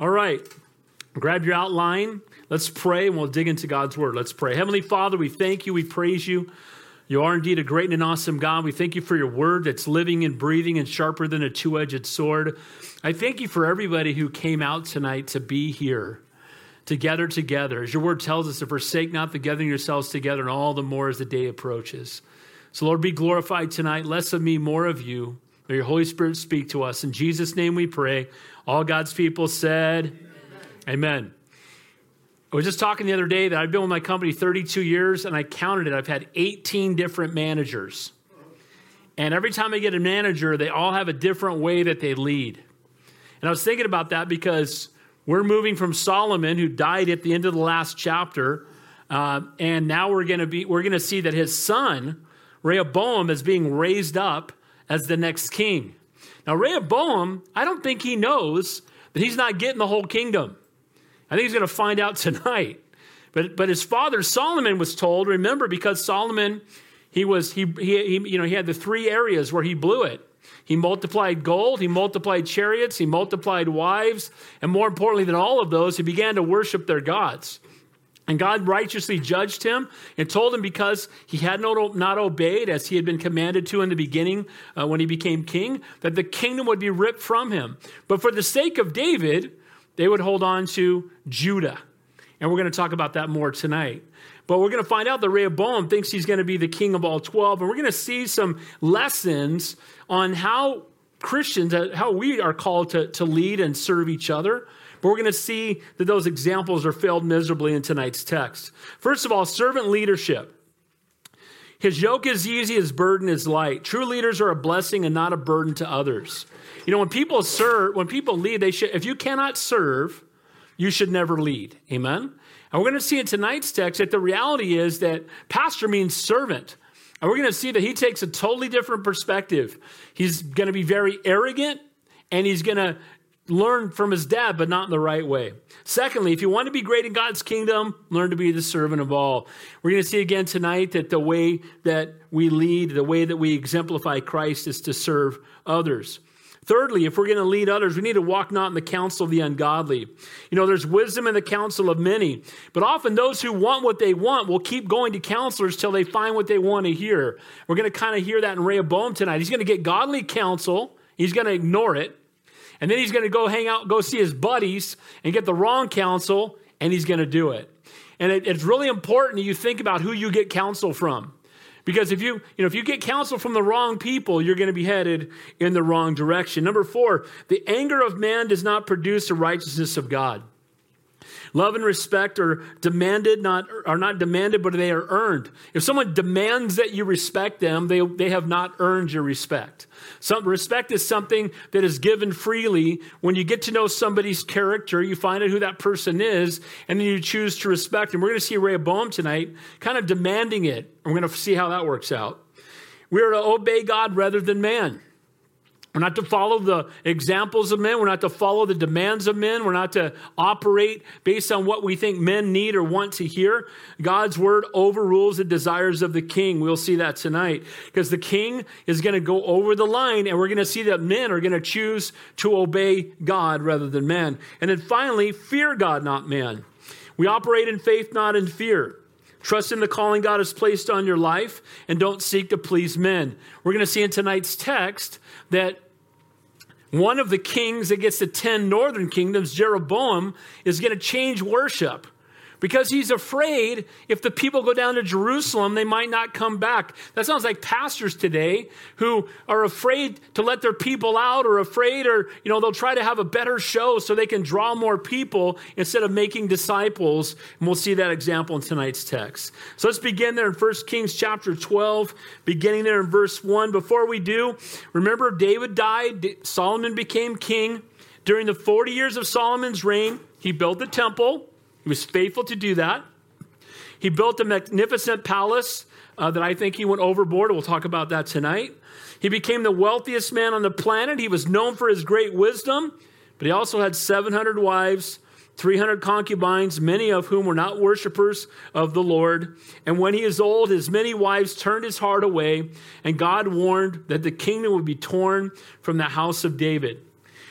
All right. Grab your outline. Let's pray and we'll dig into God's word. Let's pray. Heavenly Father, we thank you. We praise you. You are indeed a great and an awesome God. We thank you for your word that's living and breathing and sharper than a two edged sword. I thank you for everybody who came out tonight to be here, together, together. As your word tells us, to forsake not the gathering yourselves together, and all the more as the day approaches. So, Lord, be glorified tonight. Less of me, more of you. May your Holy Spirit speak to us. In Jesus' name we pray. All God's people said, Amen. Amen. I was just talking the other day that I've been with my company 32 years and I counted it. I've had 18 different managers. And every time I get a manager, they all have a different way that they lead. And I was thinking about that because we're moving from Solomon, who died at the end of the last chapter, uh, and now we're going to be we're going to see that his son Rehoboam is being raised up as the next king. Now Rehoboam, I don't think he knows that he's not getting the whole kingdom. I think he's going to find out tonight. But, but his father Solomon was told, remember, because Solomon, he was he, he, he you know he had the three areas where he blew it. He multiplied gold, he multiplied chariots, he multiplied wives, and more importantly than all of those, he began to worship their gods. And God righteously judged him and told him because he had not obeyed as he had been commanded to in the beginning uh, when he became king, that the kingdom would be ripped from him. But for the sake of David, they would hold on to Judah. And we're going to talk about that more tonight. But we're going to find out that Rehoboam thinks he's going to be the king of all 12. And we're going to see some lessons on how Christians, how we are called to, to lead and serve each other. But we're going to see that those examples are failed miserably in tonight's text. First of all, servant leadership. His yoke is easy, his burden is light. True leaders are a blessing and not a burden to others. You know, when people serve, when people lead, they should, if you cannot serve, you should never lead. Amen? And we're going to see in tonight's text that the reality is that pastor means servant. And we're going to see that he takes a totally different perspective. He's going to be very arrogant and he's going to learn from his dad, but not in the right way. Secondly, if you want to be great in God's kingdom, learn to be the servant of all. We're going to see again tonight that the way that we lead, the way that we exemplify Christ is to serve others. Thirdly, if we're going to lead others, we need to walk not in the counsel of the ungodly. You know, there's wisdom in the counsel of many, but often those who want what they want will keep going to counselors till they find what they want to hear. We're going to kind of hear that in Rehoboam tonight. He's going to get godly counsel, he's going to ignore it, and then he's going to go hang out, go see his buddies and get the wrong counsel, and he's going to do it. And it, it's really important that you think about who you get counsel from. Because if you, you know, if you get counsel from the wrong people, you're going to be headed in the wrong direction. Number four, the anger of man does not produce the righteousness of God. Love and respect are demanded, not are not demanded, but they are earned. If someone demands that you respect them, they, they have not earned your respect. Some, respect is something that is given freely. When you get to know somebody's character, you find out who that person is, and then you choose to respect them. We're going to see Rehoboam tonight, kind of demanding it. We're going to see how that works out. We are to obey God rather than man. We're not to follow the examples of men. We're not to follow the demands of men. We're not to operate based on what we think men need or want to hear. God's word overrules the desires of the king. We'll see that tonight because the king is going to go over the line and we're going to see that men are going to choose to obey God rather than men. And then finally, fear God, not man. We operate in faith, not in fear. Trust in the calling God has placed on your life and don't seek to please men. We're going to see in tonight's text that one of the kings that gets the 10 northern kingdoms, Jeroboam, is going to change worship because he's afraid if the people go down to Jerusalem, they might not come back. That sounds like pastors today who are afraid to let their people out or afraid or, you know, they'll try to have a better show so they can draw more people instead of making disciples. And we'll see that example in tonight's text. So let's begin there in 1 Kings chapter 12, beginning there in verse 1. Before we do, remember David died, Solomon became king. During the 40 years of Solomon's reign, he built the temple. He was faithful to do that. He built a magnificent palace uh, that I think he went overboard. We'll talk about that tonight. He became the wealthiest man on the planet. He was known for his great wisdom, but he also had 700 wives, 300 concubines, many of whom were not worshippers of the Lord. And when he is old, his many wives turned his heart away, and God warned that the kingdom would be torn from the house of David.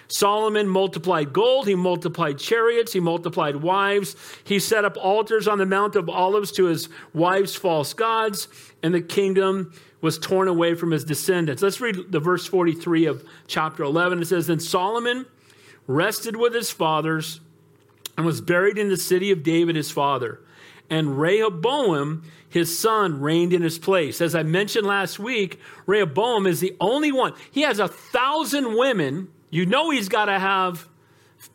Solomon multiplied gold, he multiplied chariots, he multiplied wives. He set up altars on the Mount of Olives to his wife's false gods, and the kingdom was torn away from his descendants. Let's read the verse 43 of chapter 11. It says, Then Solomon rested with his fathers and was buried in the city of David his father. And Rehoboam, his son, reigned in his place. As I mentioned last week, Rehoboam is the only one. He has a thousand women. You know he's got to have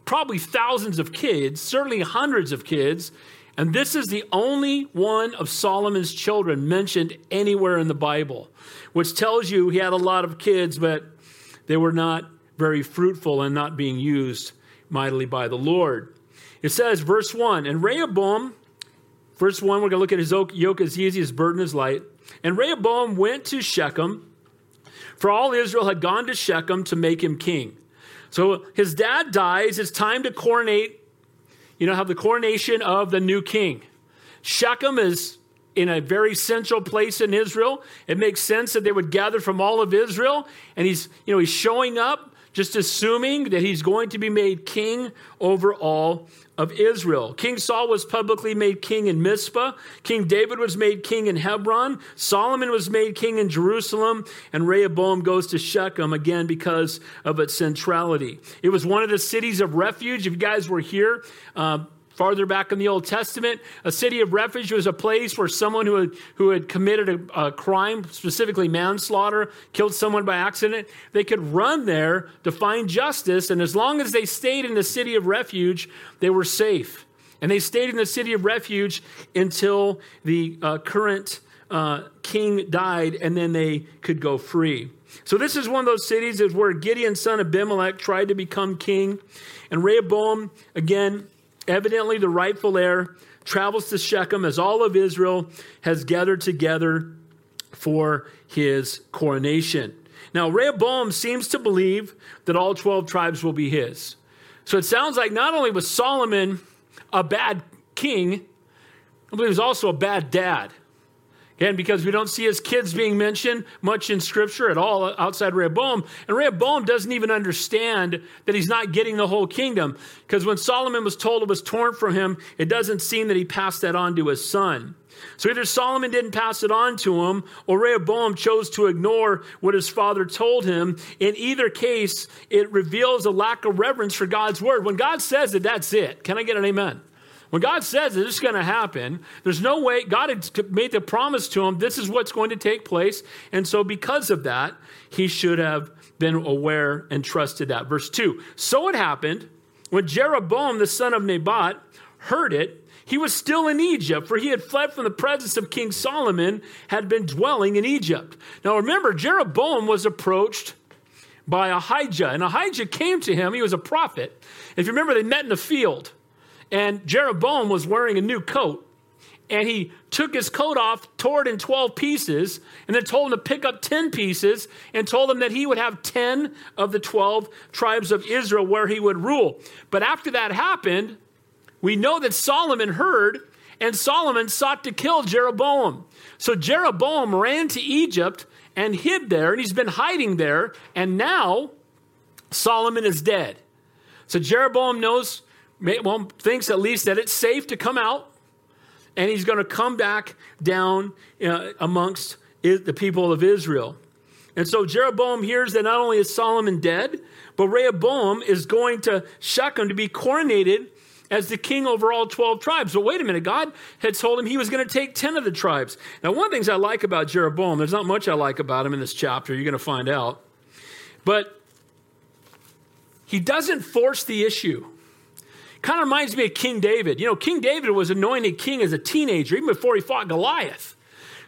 probably thousands of kids, certainly hundreds of kids. And this is the only one of Solomon's children mentioned anywhere in the Bible, which tells you he had a lot of kids, but they were not very fruitful and not being used mightily by the Lord. It says, verse 1 And Rehoboam, verse 1, we're going to look at his yoke is easy, his burden is light. And Rehoboam went to Shechem, for all Israel had gone to Shechem to make him king. So his dad dies. It's time to coronate, you know, have the coronation of the new king. Shechem is in a very central place in Israel. It makes sense that they would gather from all of Israel. And he's, you know, he's showing up just assuming that he's going to be made king over all of Israel. King Saul was publicly made king in Mizpah. King David was made king in Hebron. Solomon was made king in Jerusalem. And Rehoboam goes to Shechem again because of its centrality. It was one of the cities of refuge. If you guys were here, uh, Farther back in the Old Testament, a city of refuge was a place where someone who had, who had committed a, a, crime, specifically manslaughter, killed someone by accident, they could run there to find justice. And as long as they stayed in the city of refuge, they were safe. And they stayed in the city of refuge until the uh, current uh, king died, and then they could go free. So this is one of those cities is where Gideon, son Abimelech, tried to become king. And Rehoboam, again, Evidently, the rightful heir travels to Shechem as all of Israel has gathered together for his coronation. Now, Rehoboam seems to believe that all 12 tribes will be his. So it sounds like not only was Solomon a bad king, I believe he was also a bad dad. Again, because we don't see his kids being mentioned much in Scripture at all outside Rehoboam. And Rehoboam doesn't even understand that he's not getting the whole kingdom. Because when Solomon was told it was torn from him, it doesn't seem that he passed that on to his son. So either Solomon didn't pass it on to him, or Rehoboam chose to ignore what his father told him. In either case, it reveals a lack of reverence for God's word. When God says it, that's it. Can I get an amen? When God says it's going to happen, there's no way, God had made the promise to him, this is what's going to take place. And so, because of that, he should have been aware and trusted that. Verse 2 So it happened when Jeroboam, the son of Nebat, heard it, he was still in Egypt, for he had fled from the presence of King Solomon, had been dwelling in Egypt. Now remember, Jeroboam was approached by Ahijah, and Ahijah came to him. He was a prophet. If you remember, they met in the field. And Jeroboam was wearing a new coat. And he took his coat off, tore it in 12 pieces, and then told him to pick up 10 pieces and told him that he would have 10 of the 12 tribes of Israel where he would rule. But after that happened, we know that Solomon heard, and Solomon sought to kill Jeroboam. So Jeroboam ran to Egypt and hid there, and he's been hiding there, and now Solomon is dead. So Jeroboam knows well, thinks at least that it's safe to come out and he's going to come back down uh, amongst the people of Israel. And so Jeroboam hears that not only is Solomon dead, but Rehoboam is going to Shechem to be coronated as the king over all 12 tribes. But wait a minute, God had told him he was going to take 10 of the tribes. Now, one of the things I like about Jeroboam, there's not much I like about him in this chapter, you're going to find out. But he doesn't force the issue. Kind of reminds me of King David. You know, King David was anointed king as a teenager, even before he fought Goliath.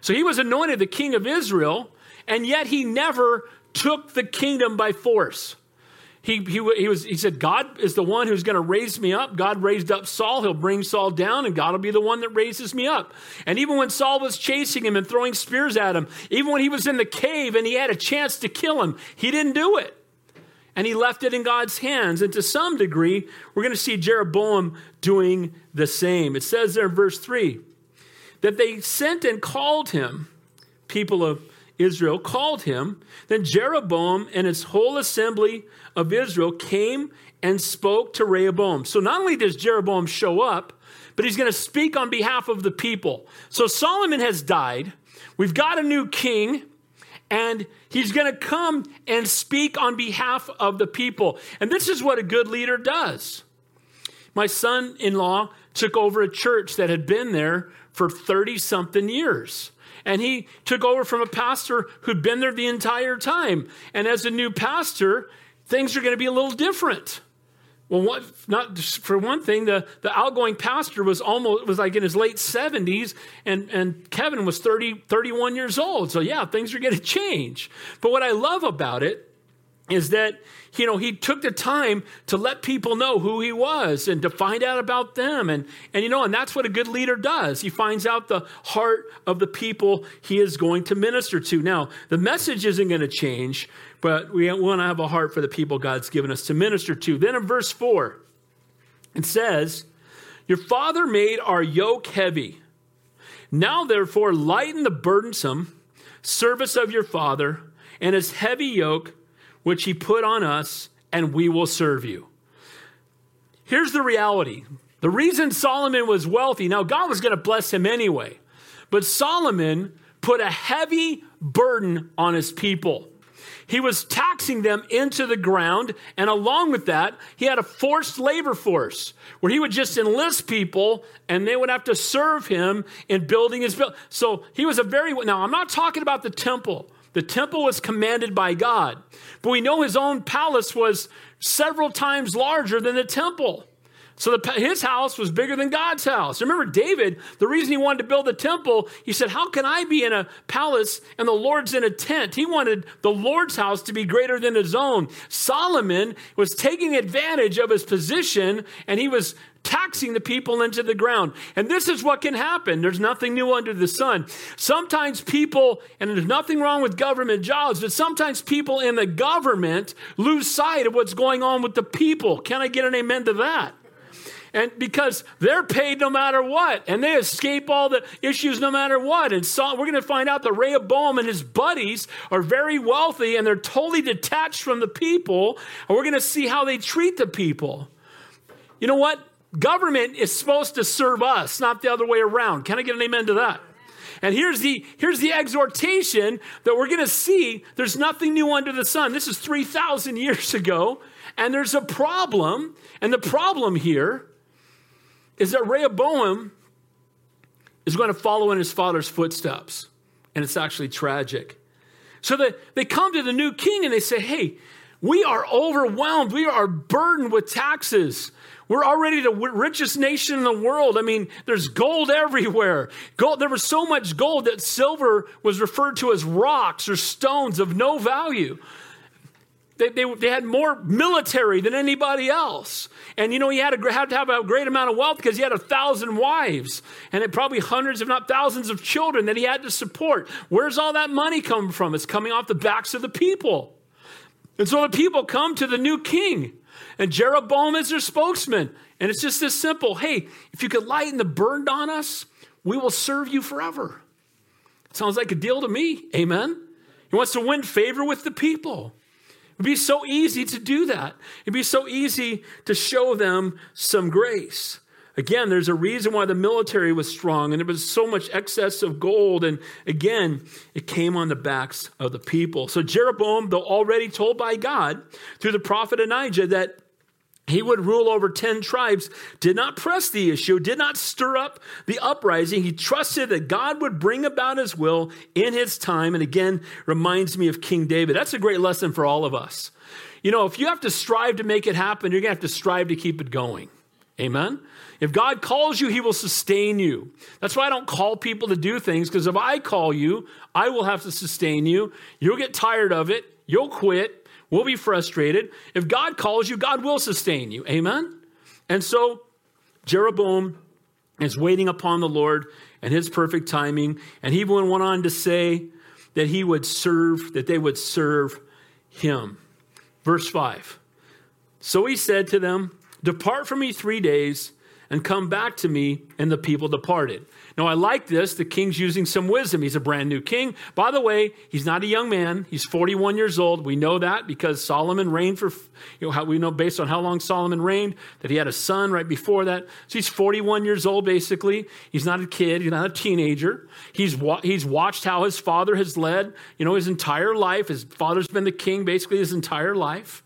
So he was anointed the king of Israel, and yet he never took the kingdom by force. He, he, he, was, he said, God is the one who's going to raise me up. God raised up Saul. He'll bring Saul down, and God will be the one that raises me up. And even when Saul was chasing him and throwing spears at him, even when he was in the cave and he had a chance to kill him, he didn't do it and he left it in God's hands. And to some degree, we're going to see Jeroboam doing the same. It says there in verse 3 that they sent and called him, people of Israel called him. Then Jeroboam and his whole assembly of Israel came and spoke to Rehoboam. So not only does Jeroboam show up, but he's going to speak on behalf of the people. So Solomon has died. We've got a new king, and he's going to come and speak on behalf of the people. And this is what a good leader does. My son in law took over a church that had been there for 30 something years. And he took over from a pastor who'd been there the entire time. And as a new pastor, things are going to be a little different. Well, what, not for one thing, the, the outgoing pastor was almost was like in his late 70s, and, and Kevin was 30, 31 years old. So yeah, things are going to change. But what I love about it is that you know he took the time to let people know who he was and to find out about them and and you know and that's what a good leader does he finds out the heart of the people he is going to minister to now the message isn't going to change but we want to have a heart for the people god's given us to minister to then in verse 4 it says your father made our yoke heavy now therefore lighten the burdensome service of your father and his heavy yoke which he put on us, and we will serve you. Here's the reality the reason Solomon was wealthy, now God was going to bless him anyway, but Solomon put a heavy burden on his people. He was taxing them into the ground, and along with that, he had a forced labor force where he would just enlist people and they would have to serve him in building his building. So he was a very, now I'm not talking about the temple. The temple was commanded by God, but we know his own palace was several times larger than the temple. So the, his house was bigger than God's house. Remember, David, the reason he wanted to build the temple, he said, How can I be in a palace and the Lord's in a tent? He wanted the Lord's house to be greater than his own. Solomon was taking advantage of his position and he was taxing the people into the ground. And this is what can happen. There's nothing new under the sun. Sometimes people, and there's nothing wrong with government jobs, but sometimes people in the government lose sight of what's going on with the people. Can I get an amen to that? And because they're paid no matter what, and they escape all the issues no matter what. And so we're going to find out that Rehoboam and his buddies are very wealthy and they're totally detached from the people, and we're going to see how they treat the people. You know what? Government is supposed to serve us, not the other way around. Can I get an amen to that? And here's the, here's the exhortation that we're going to see. There's nothing new under the sun. This is 3,000 years ago. And there's a problem. And the problem here is that Rehoboam is going to follow in his father's footsteps. And it's actually tragic. So that they come to the new king and they say, Hey, we are overwhelmed. We are burdened with taxes. We're already the richest nation in the world. I mean, there's gold everywhere. Gold, there was so much gold that silver was referred to as rocks or stones of no value. They, they, they, had more military than anybody else. And you know, he had, a, had to have a great amount of wealth because he had a thousand wives and probably hundreds, if not thousands, of children that he had to support. Where's all that money coming from? It's coming off the backs of the people. And so the people come to the new king. And Jeroboam is their spokesman. And it's just this simple hey, if you could lighten the burden on us, we will serve you forever. Sounds like a deal to me. Amen. He wants to win favor with the people. It'd be so easy to do that. It'd be so easy to show them some grace. Again, there's a reason why the military was strong and there was so much excess of gold. And again, it came on the backs of the people. So Jeroboam, though already told by God through the prophet Elijah that he would rule over 10 tribes, did not press the issue, did not stir up the uprising. He trusted that God would bring about his will in his time. And again, reminds me of King David. That's a great lesson for all of us. You know, if you have to strive to make it happen, you're going to have to strive to keep it going. Amen? If God calls you, he will sustain you. That's why I don't call people to do things, because if I call you, I will have to sustain you. You'll get tired of it, you'll quit, We'll be frustrated. If God calls you, God will sustain you. Amen? And so Jeroboam is waiting upon the Lord and his perfect timing. And he even went on to say that he would serve, that they would serve him. Verse 5. So he said to them, Depart from me three days, and come back to me. And the people departed. Now, I like this. The king's using some wisdom. He's a brand new king. By the way, he's not a young man. He's 41 years old. We know that because Solomon reigned for, you know, how we know based on how long Solomon reigned that he had a son right before that. So he's 41 years old, basically. He's not a kid. He's not a teenager. He's, wa- he's watched how his father has led, you know, his entire life. His father's been the king basically his entire life.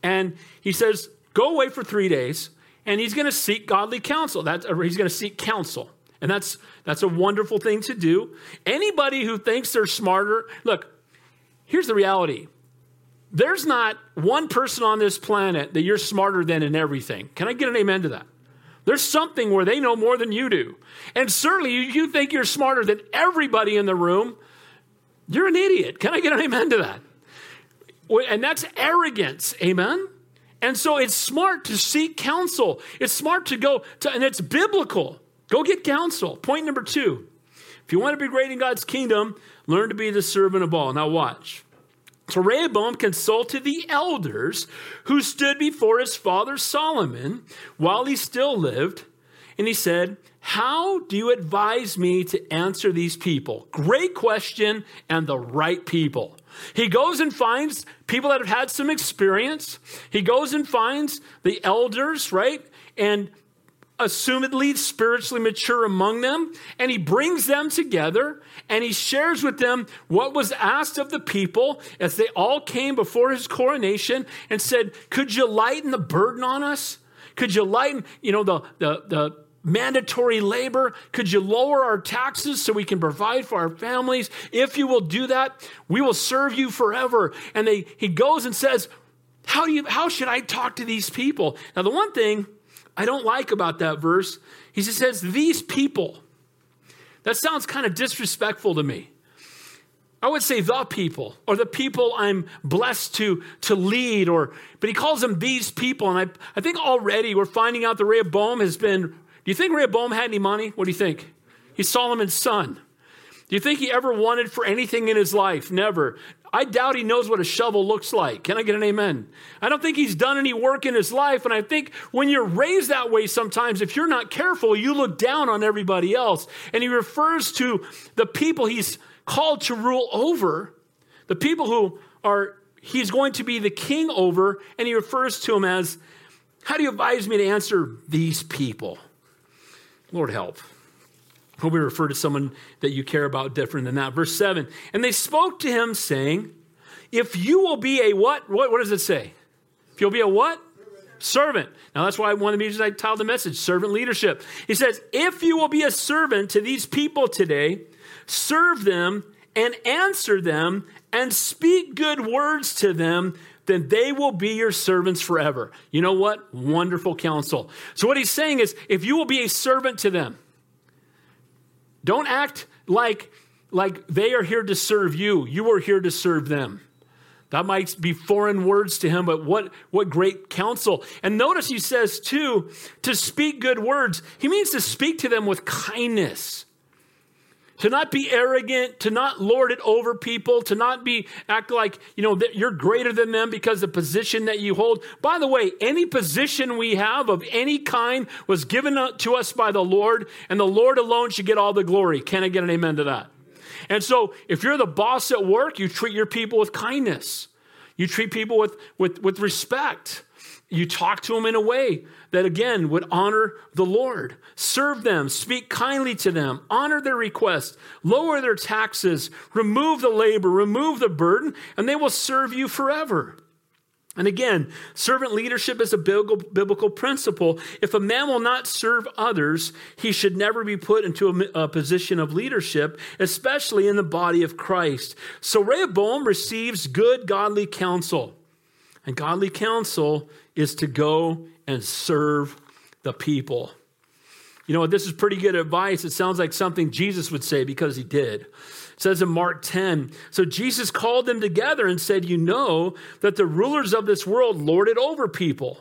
And he says, go away for three days and he's going to seek godly counsel. That's, he's going to seek counsel. And that's, that's a wonderful thing to do. Anybody who thinks they're smarter, look, here's the reality. There's not one person on this planet that you're smarter than in everything. Can I get an amen to that? There's something where they know more than you do. And certainly, you, you think you're smarter than everybody in the room, you're an idiot. Can I get an amen to that? And that's arrogance. Amen? And so it's smart to seek counsel. It's smart to go to, and it's biblical. Go get counsel. Point number two. If you want to be great in God's kingdom, learn to be the servant of all. Now, watch. So Rehoboam consulted the elders who stood before his father Solomon while he still lived, and he said, How do you advise me to answer these people? Great question, and the right people. He goes and finds people that have had some experience. He goes and finds the elders, right? And assumedly spiritually mature among them, and he brings them together and he shares with them what was asked of the people as they all came before his coronation and said, Could you lighten the burden on us? Could you lighten, you know, the, the, the mandatory labor? Could you lower our taxes so we can provide for our families? If you will do that, we will serve you forever. And they, he goes and says, how, do you, how should I talk to these people? Now, the one thing I don't like about that verse. He just says, These people. That sounds kind of disrespectful to me. I would say the people or the people I'm blessed to, to lead, or but he calls them these people. And I, I think already we're finding out that Rehoboam has been. Do you think Rehoboam had any money? What do you think? He's Solomon's son. Do you think he ever wanted for anything in his life? Never. I doubt he knows what a shovel looks like. Can I get an amen? I don't think he's done any work in his life. And I think when you're raised that way, sometimes if you're not careful, you look down on everybody else. And he refers to the people he's called to rule over, the people who are, he's going to be the king over. And he refers to them as, How do you advise me to answer these people? Lord help. Hope we refer to someone that you care about different than that. Verse 7 And they spoke to him, saying, If you will be a what? What, what does it say? If you'll be a what? Servant. Now that's why one of the reasons I titled the message, Servant Leadership. He says, If you will be a servant to these people today, serve them and answer them and speak good words to them, then they will be your servants forever. You know what? Wonderful counsel. So, what he's saying is, if you will be a servant to them, don't act like, like they are here to serve you. You are here to serve them. That might be foreign words to him, but what, what great counsel. And notice he says, too, to speak good words. He means to speak to them with kindness to not be arrogant, to not lord it over people, to not be act like, you know, that you're greater than them because the position that you hold. By the way, any position we have of any kind was given to us by the Lord, and the Lord alone should get all the glory. Can I get an amen to that? And so, if you're the boss at work, you treat your people with kindness. You treat people with, with, with respect. You talk to them in a way that, again, would honor the Lord. Serve them, speak kindly to them, honor their requests, lower their taxes, remove the labor, remove the burden, and they will serve you forever. And again, servant leadership is a biblical principle. If a man will not serve others, he should never be put into a, position of leadership, especially in the body of Christ. So Rehoboam receives good, godly counsel. And godly counsel is to go and serve the people. You know? This is pretty good advice. It sounds like something Jesus would say because he did. It says in Mark 10 So Jesus called them together and said, You know that the rulers of this world lord it over people,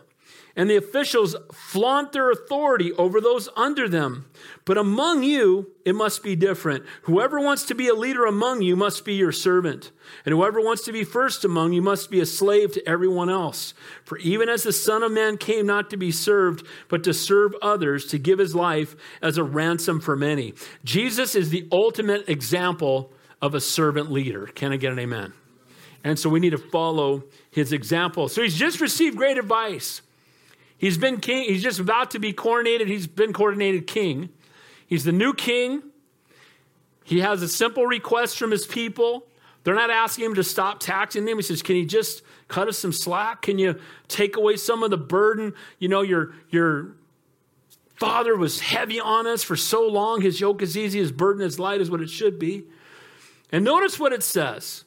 and the officials flaunt their authority over those under them. But among you, it must be different. Whoever wants to be a leader among you must be your servant. And whoever wants to be first among you must be a slave to everyone else. For even as the Son of Man came not to be served, but to serve others, to give his life as a ransom for many. Jesus is the ultimate example of a servant leader. Can I get an amen? And so we need to follow his example. So he's just received great advice. He's been king. He's just about to be coronated. He's been coronated king. He's the new king. He has a simple request from his people. They're not asking him to stop taxing them. He says, Can you just cut us some slack? Can you take away some of the burden? You know, your, your father was heavy on us for so long. His yoke is easy, his burden is light, is what it should be. And notice what it says.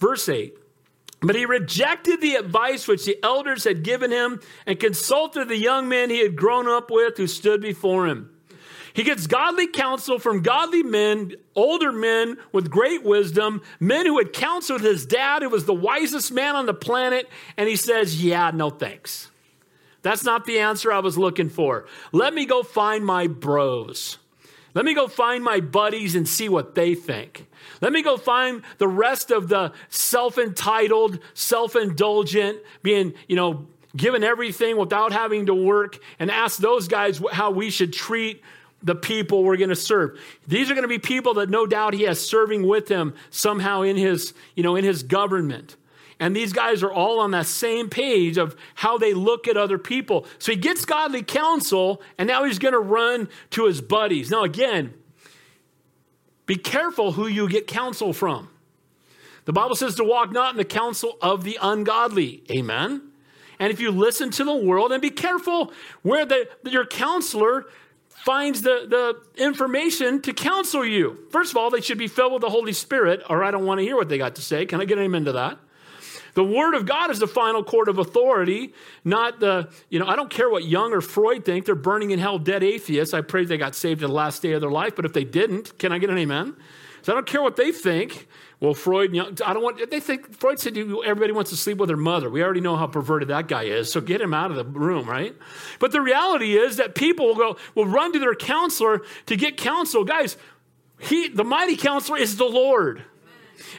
Verse 8 but he rejected the advice which the elders had given him and consulted the young men he had grown up with who stood before him. He gets godly counsel from godly men, older men with great wisdom, men who had counseled his dad, who was the wisest man on the planet, and he says, Yeah, no thanks. That's not the answer I was looking for. Let me go find my bros. Let me go find my buddies and see what they think. Let me go find the rest of the self entitled, self indulgent, being, you know, given everything without having to work and ask those guys how we should treat the people we're going to serve. These are going to be people that no doubt he has serving with him somehow in his, you know, in his government. And these guys are all on that same page of how they look at other people. So he gets godly counsel, and now he's going to run to his buddies. Now, again, be careful who you get counsel from. The Bible says to walk not in the counsel of the ungodly. Amen. And if you listen to the world, and be careful where the, your counselor finds the, the information to counsel you. First of all, they should be filled with the Holy Spirit, or I don't want to hear what they got to say. Can I get amen to that? The Word of God is the final court of authority, not the, you know, I don't care what Jung or Freud think. They're burning in hell dead atheists. I pray they got saved at the last day of their life, but if they didn't, can I get an amen? So I don't care what they think. Well, Freud, and Jung, I don't want, they think, Freud said everybody wants to sleep with their mother. We already know how perverted that guy is, so get him out of the room, right? But the reality is that people will go, will run to their counselor to get counsel. Guys, he, the mighty counselor is the Lord.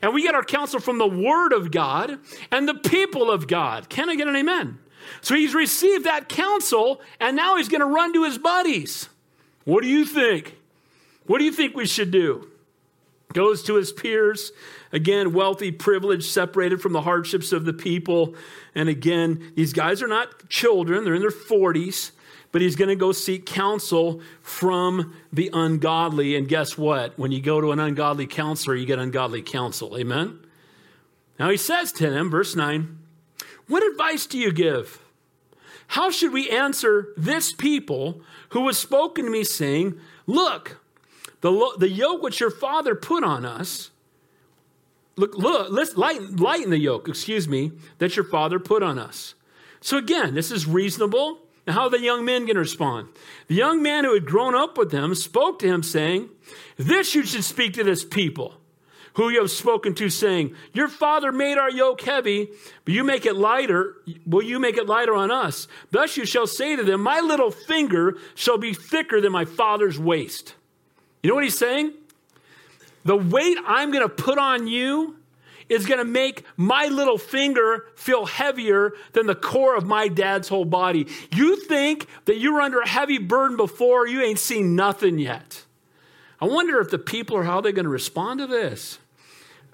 And we get our counsel from the Word of God and the people of God. Can I get an amen? So he's received that counsel, and now he's going to run to his buddies. What do you think? What do you think we should do? Goes to his peers. Again, wealthy, privileged, separated from the hardships of the people. And again, these guys are not children, they're in their 40s but he's going to go seek counsel from the ungodly. And guess what? When you go to an ungodly counselor, you get ungodly counsel. Amen? Now he says to them, verse 9, What advice do you give? How should we answer this people who has spoken to me, saying, Look, the, the yoke which your father put on us, look, look, let's lighten, lighten the yoke, excuse me, that your father put on us. So again, this is reasonable. Now, how are the young men going to respond? The young man who had grown up with him spoke to him, saying, This you should speak to this people who you have spoken to, saying, Your father made our yoke heavy, but you make it lighter. Will you make it lighter on us? Thus you shall say to them, My little finger shall be thicker than my father's waist. You know what he's saying? The weight I'm going to put on you is going to make my little finger feel heavier than the core of my dad's whole body. You think that you were under a heavy burden before, you ain't seen nothing yet. I wonder if the people are how they're going to respond to this.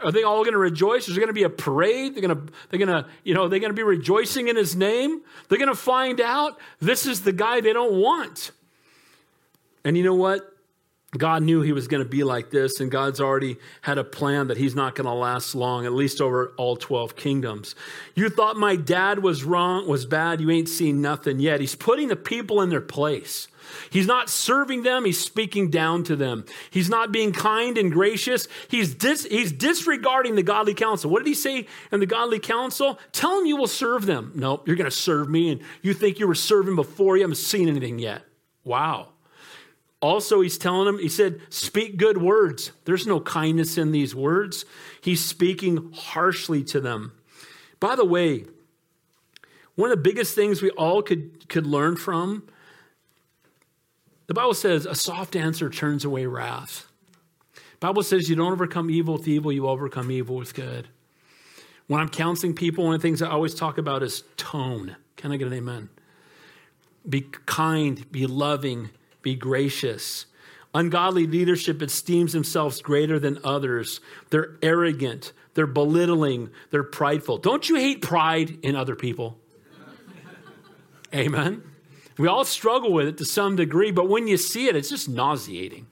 Are they all going to rejoice? Is there going to be a parade? They're going to, they're going to, you know, they're going to be rejoicing in his name. They're going to find out this is the guy they don't want. And you know what? God knew he was going to be like this, and God's already had a plan that he's not going to last long, at least over all 12 kingdoms. You thought my dad was wrong, was bad. You ain't seen nothing yet. He's putting the people in their place. He's not serving them, he's speaking down to them. He's not being kind and gracious. He's, dis, he's disregarding the godly counsel. What did he say in the godly counsel? Tell them you will serve them. No, you're going to serve me, and you think you were serving before you haven't seen anything yet. Wow. Also, he's telling them, he said, speak good words. There's no kindness in these words. He's speaking harshly to them. By the way, one of the biggest things we all could, could learn from, the Bible says a soft answer turns away wrath. Bible says you don't overcome evil with evil, you overcome evil with good. When I'm counseling people, one of the things I always talk about is tone. Can I get an amen? Be kind, be loving, be gracious. Ungodly leadership esteems themselves greater than others. They're arrogant, they're belittling, they're prideful. Don't you hate pride in other people? Amen. We all struggle with it to some degree, but when you see it, it's just nauseating.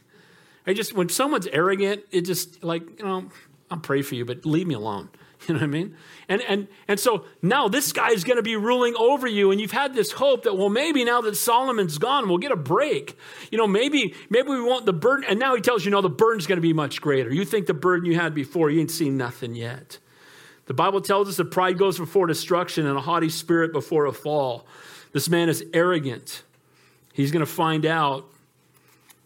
I just when someone's arrogant, it just like, you know, I'll pray for you, but leave me alone. You know what I mean? And and and so now this guy is going to be ruling over you, and you've had this hope that well maybe now that Solomon's gone, we'll get a break. You know maybe maybe we want the burden, and now he tells you no, the burden's going to be much greater. You think the burden you had before, you ain't seen nothing yet. The Bible tells us that pride goes before destruction, and a haughty spirit before a fall. This man is arrogant. He's going to find out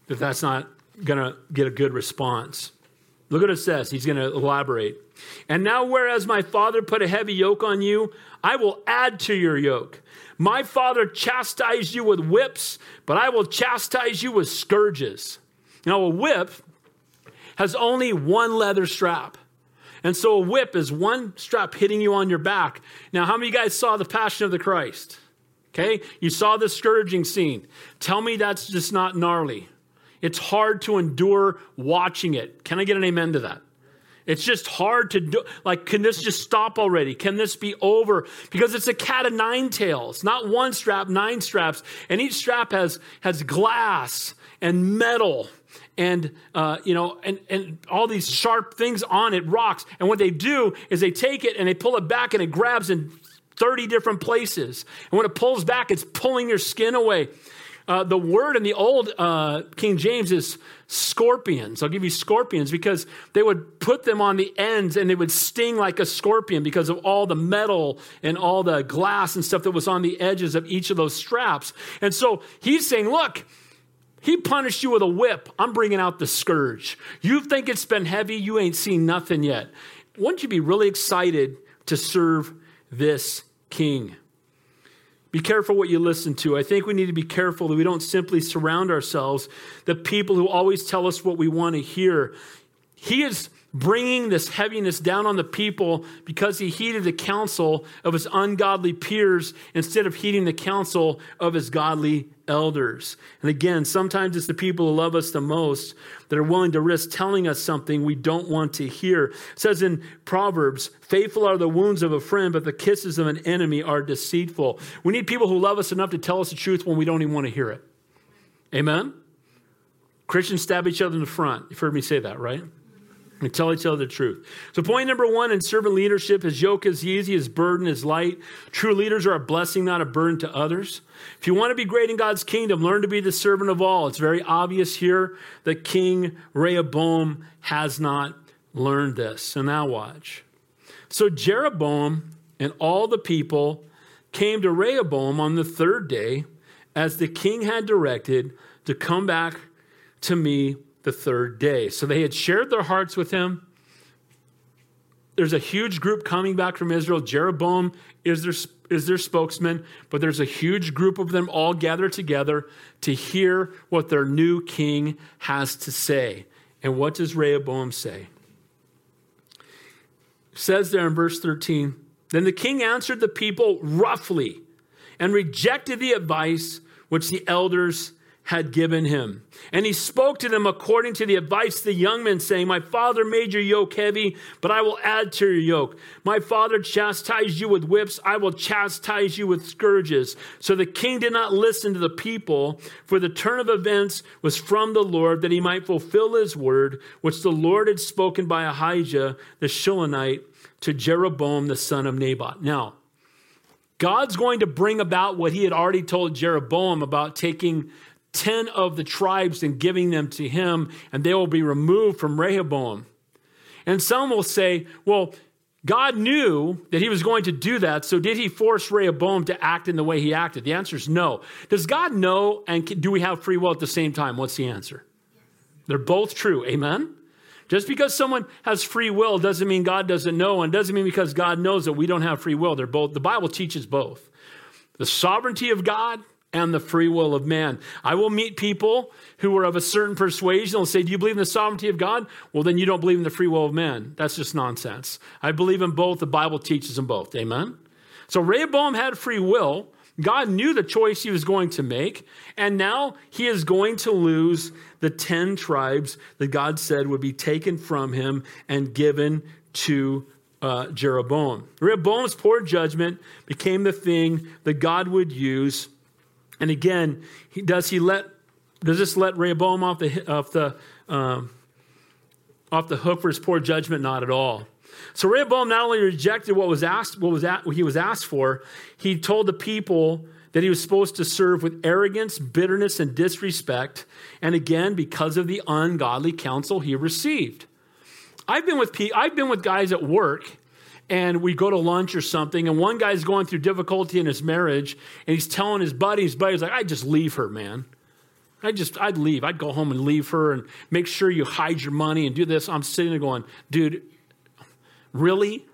that that's not going to get a good response. Look what it says. He's going to elaborate. And now, whereas my father put a heavy yoke on you, I will add to your yoke. My father chastised you with whips, but I will chastise you with scourges. Now, a whip has only one leather strap. And so a whip is one strap hitting you on your back. Now, how many of you guys saw the Passion of the Christ? Okay, you saw the scourging scene. Tell me that's just not gnarly. It's hard to endure watching it. Can I get an amen to that? It's just hard to do. Like, can this just stop already? Can this be over? Because it's a cat of nine tails, not one strap, nine straps. And each strap has, has glass and metal and, uh, you know, and, and all these sharp things on it, rocks. And what they do is they take it and they pull it back and it grabs in 30 different places. And when it pulls back, it's pulling your skin away. Uh, the word in the old uh, King James is scorpions. I'll give you scorpions because they would put them on the ends and they would sting like a scorpion because of all the metal and all the glass and stuff that was on the edges of each of those straps. And so he's saying, look, he punished you with a whip. I'm bringing out the scourge. You think it's been heavy, you ain't seen nothing yet. Wouldn't you be really excited to serve this king? Be careful what you listen to. I think we need to be careful that we don't simply surround ourselves the people who always tell us what we want to hear. He is bringing this heaviness down on the people because he heeded the counsel of his ungodly peers instead of heeding the counsel of his godly elders. And again, sometimes it's the people who love us the most that are willing to risk telling us something we don't want to hear. It says in Proverbs, faithful are the wounds of a friend, but the kisses of an enemy are deceitful. We need people who love us enough to tell us the truth when we don't even want to hear it. Amen? Christians stab each other in the front. You've heard me say that, right? And tell each other the truth. So, point number one in servant leadership his yoke is easy, his burden is light. True leaders are a blessing, not a burden to others. If you want to be great in God's kingdom, learn to be the servant of all. It's very obvious here that King Rehoboam has not learned this. So, now watch. So, Jeroboam and all the people came to Rehoboam on the third day, as the king had directed, to come back to me the third day. So they had shared their hearts with him. There's a huge group coming back from Israel. Jeroboam is their, is their spokesman, but there's a huge group of them all gathered together to hear what their new king has to say. And what does Rehoboam say? Says there in verse 13 Then the king answered the people roughly and rejected the advice which the elders had given him. And he spoke to them according to the advice of the young men, saying, My father made your yoke heavy, but I will add to your yoke. My father chastised you with whips, I will chastise you with scourges. So the king did not listen to the people, for the turn of events was from the Lord, that he might fulfill his word, which the Lord had spoken by Ahijah the Shilonite to Jeroboam the son of Nebat. Now, God's going to bring about what he had already told Jeroboam about taking 10 of the tribes and giving them to him, and they will be removed from Rehoboam. And some will say, well, God knew that he was going to do that, so did he force Rehoboam to act in the way he acted? The answer is no. Does God know, and do we have free will at the same time? What's the answer? They're both true. Amen? Just because someone has free will doesn't mean God doesn't know, and doesn't mean because God knows that we don't have free will. They're both, the Bible teaches both the sovereignty of God and the free will of man. I will meet people who are of a certain persuasion. They'll say, Do you believe in the sovereignty of God? Well, then you don't believe in the free will of man. That's just nonsense. I believe in both. The Bible teaches them both. Amen? So Rehoboam had free will. God knew the choice he was going to make, and now he is going to lose the 10 tribes that God said would be taken from him and given to uh, Jeroboam. Rehoboam's poor judgment became the thing that God would use. And again, he, does he let does this let Rehoboam off the off the um, off the hook for his poor judgment? Not at all. So Rehoboam not only rejected what was asked, what was at, what he was asked for, he told the people that he was supposed to serve with arrogance, bitterness, and disrespect. And again, because of the ungodly counsel he received. I've been with I've been with guys at work and we go to lunch or something, and one guy's going through difficulty in his marriage, and he's telling his buddy, his buddy's like, I just leave her, man. I just, I'd leave. I'd go home and leave her and make sure you hide your money and do this. I'm sitting there going, dude, really?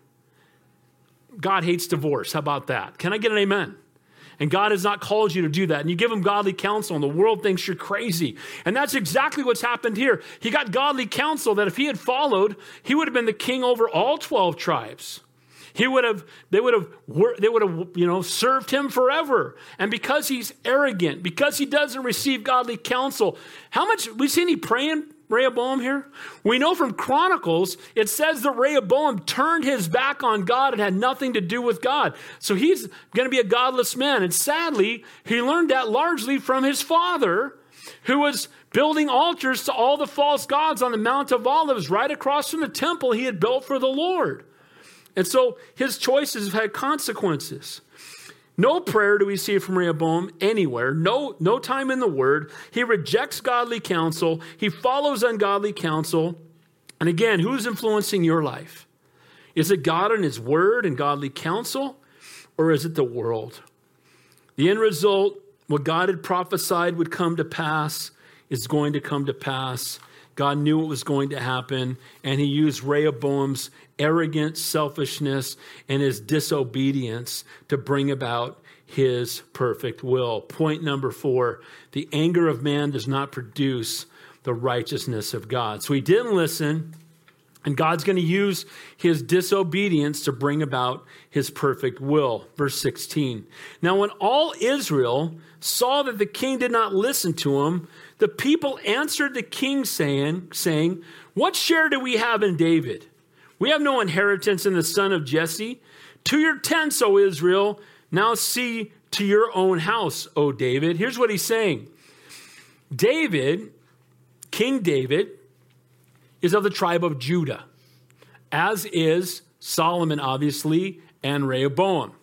God hates divorce. How about that? Can I get an amen? And God has not called you to do that. And you give him godly counsel, and the world thinks you're crazy. And that's exactly what's happened here. He got godly counsel that if he had followed, he would have been the king over all 12 tribes. He would have, they would have, they would have, you know, served him forever. And because he's arrogant, because he doesn't receive godly counsel, how much, we see any praying Rehoboam here? We know from Chronicles, it says that Rehoboam turned his back on God and had nothing to do with God. So he's going to be a godless man. And sadly, he learned that largely from his father, who was building altars to all the false gods on the Mount of Olives right across from the temple he had built for the Lord. And so his choices have had consequences. No prayer do we see from Rehoboam anywhere. No, no time in the word. He rejects godly counsel. He follows ungodly counsel. And again, who's influencing your life? Is it God and his word and godly counsel? Or is it the world? The end result, what God had prophesied would come to pass, is going to come to pass. God knew what was going to happen, and he used Rehoboam's arrogance, selfishness, and his disobedience to bring about his perfect will. Point number four the anger of man does not produce the righteousness of God. So he didn't listen, and God's going to use his disobedience to bring about his perfect will. Verse 16. Now, when all Israel saw that the king did not listen to him, the people answered the king, saying, saying What share do we have in David? We have no inheritance in the son of Jesse. To your tents, O Israel. Now see to your own house, O David. Here's what he's saying David, King David, is of the tribe of Judah, as is Solomon, obviously, and Rehoboam.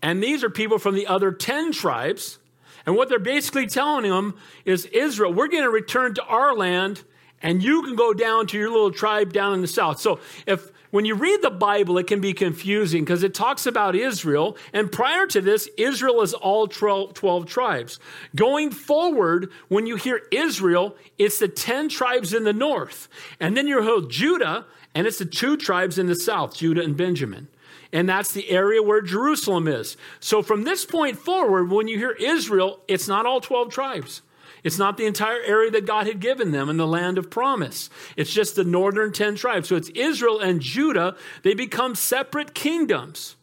And these are people from the other 10 tribes. And what they're basically telling them is Israel, we're going to return to our land and you can go down to your little tribe down in the south. So if when you read the Bible, it can be confusing because it talks about Israel. And prior to this, Israel is all 12, 12, tribes. Going forward, when you hear Israel, it's the 10 tribes in the north. And then you hear Judah, and it's the two tribes in the south, Judah and Benjamin. And that's the area where Jerusalem is. So from this point forward, when you hear Israel, it's not all 12 tribes. It's not the entire area that God had given them in the land of promise. It's just the northern 10 tribes. So it's Israel and Judah. They become separate kingdoms.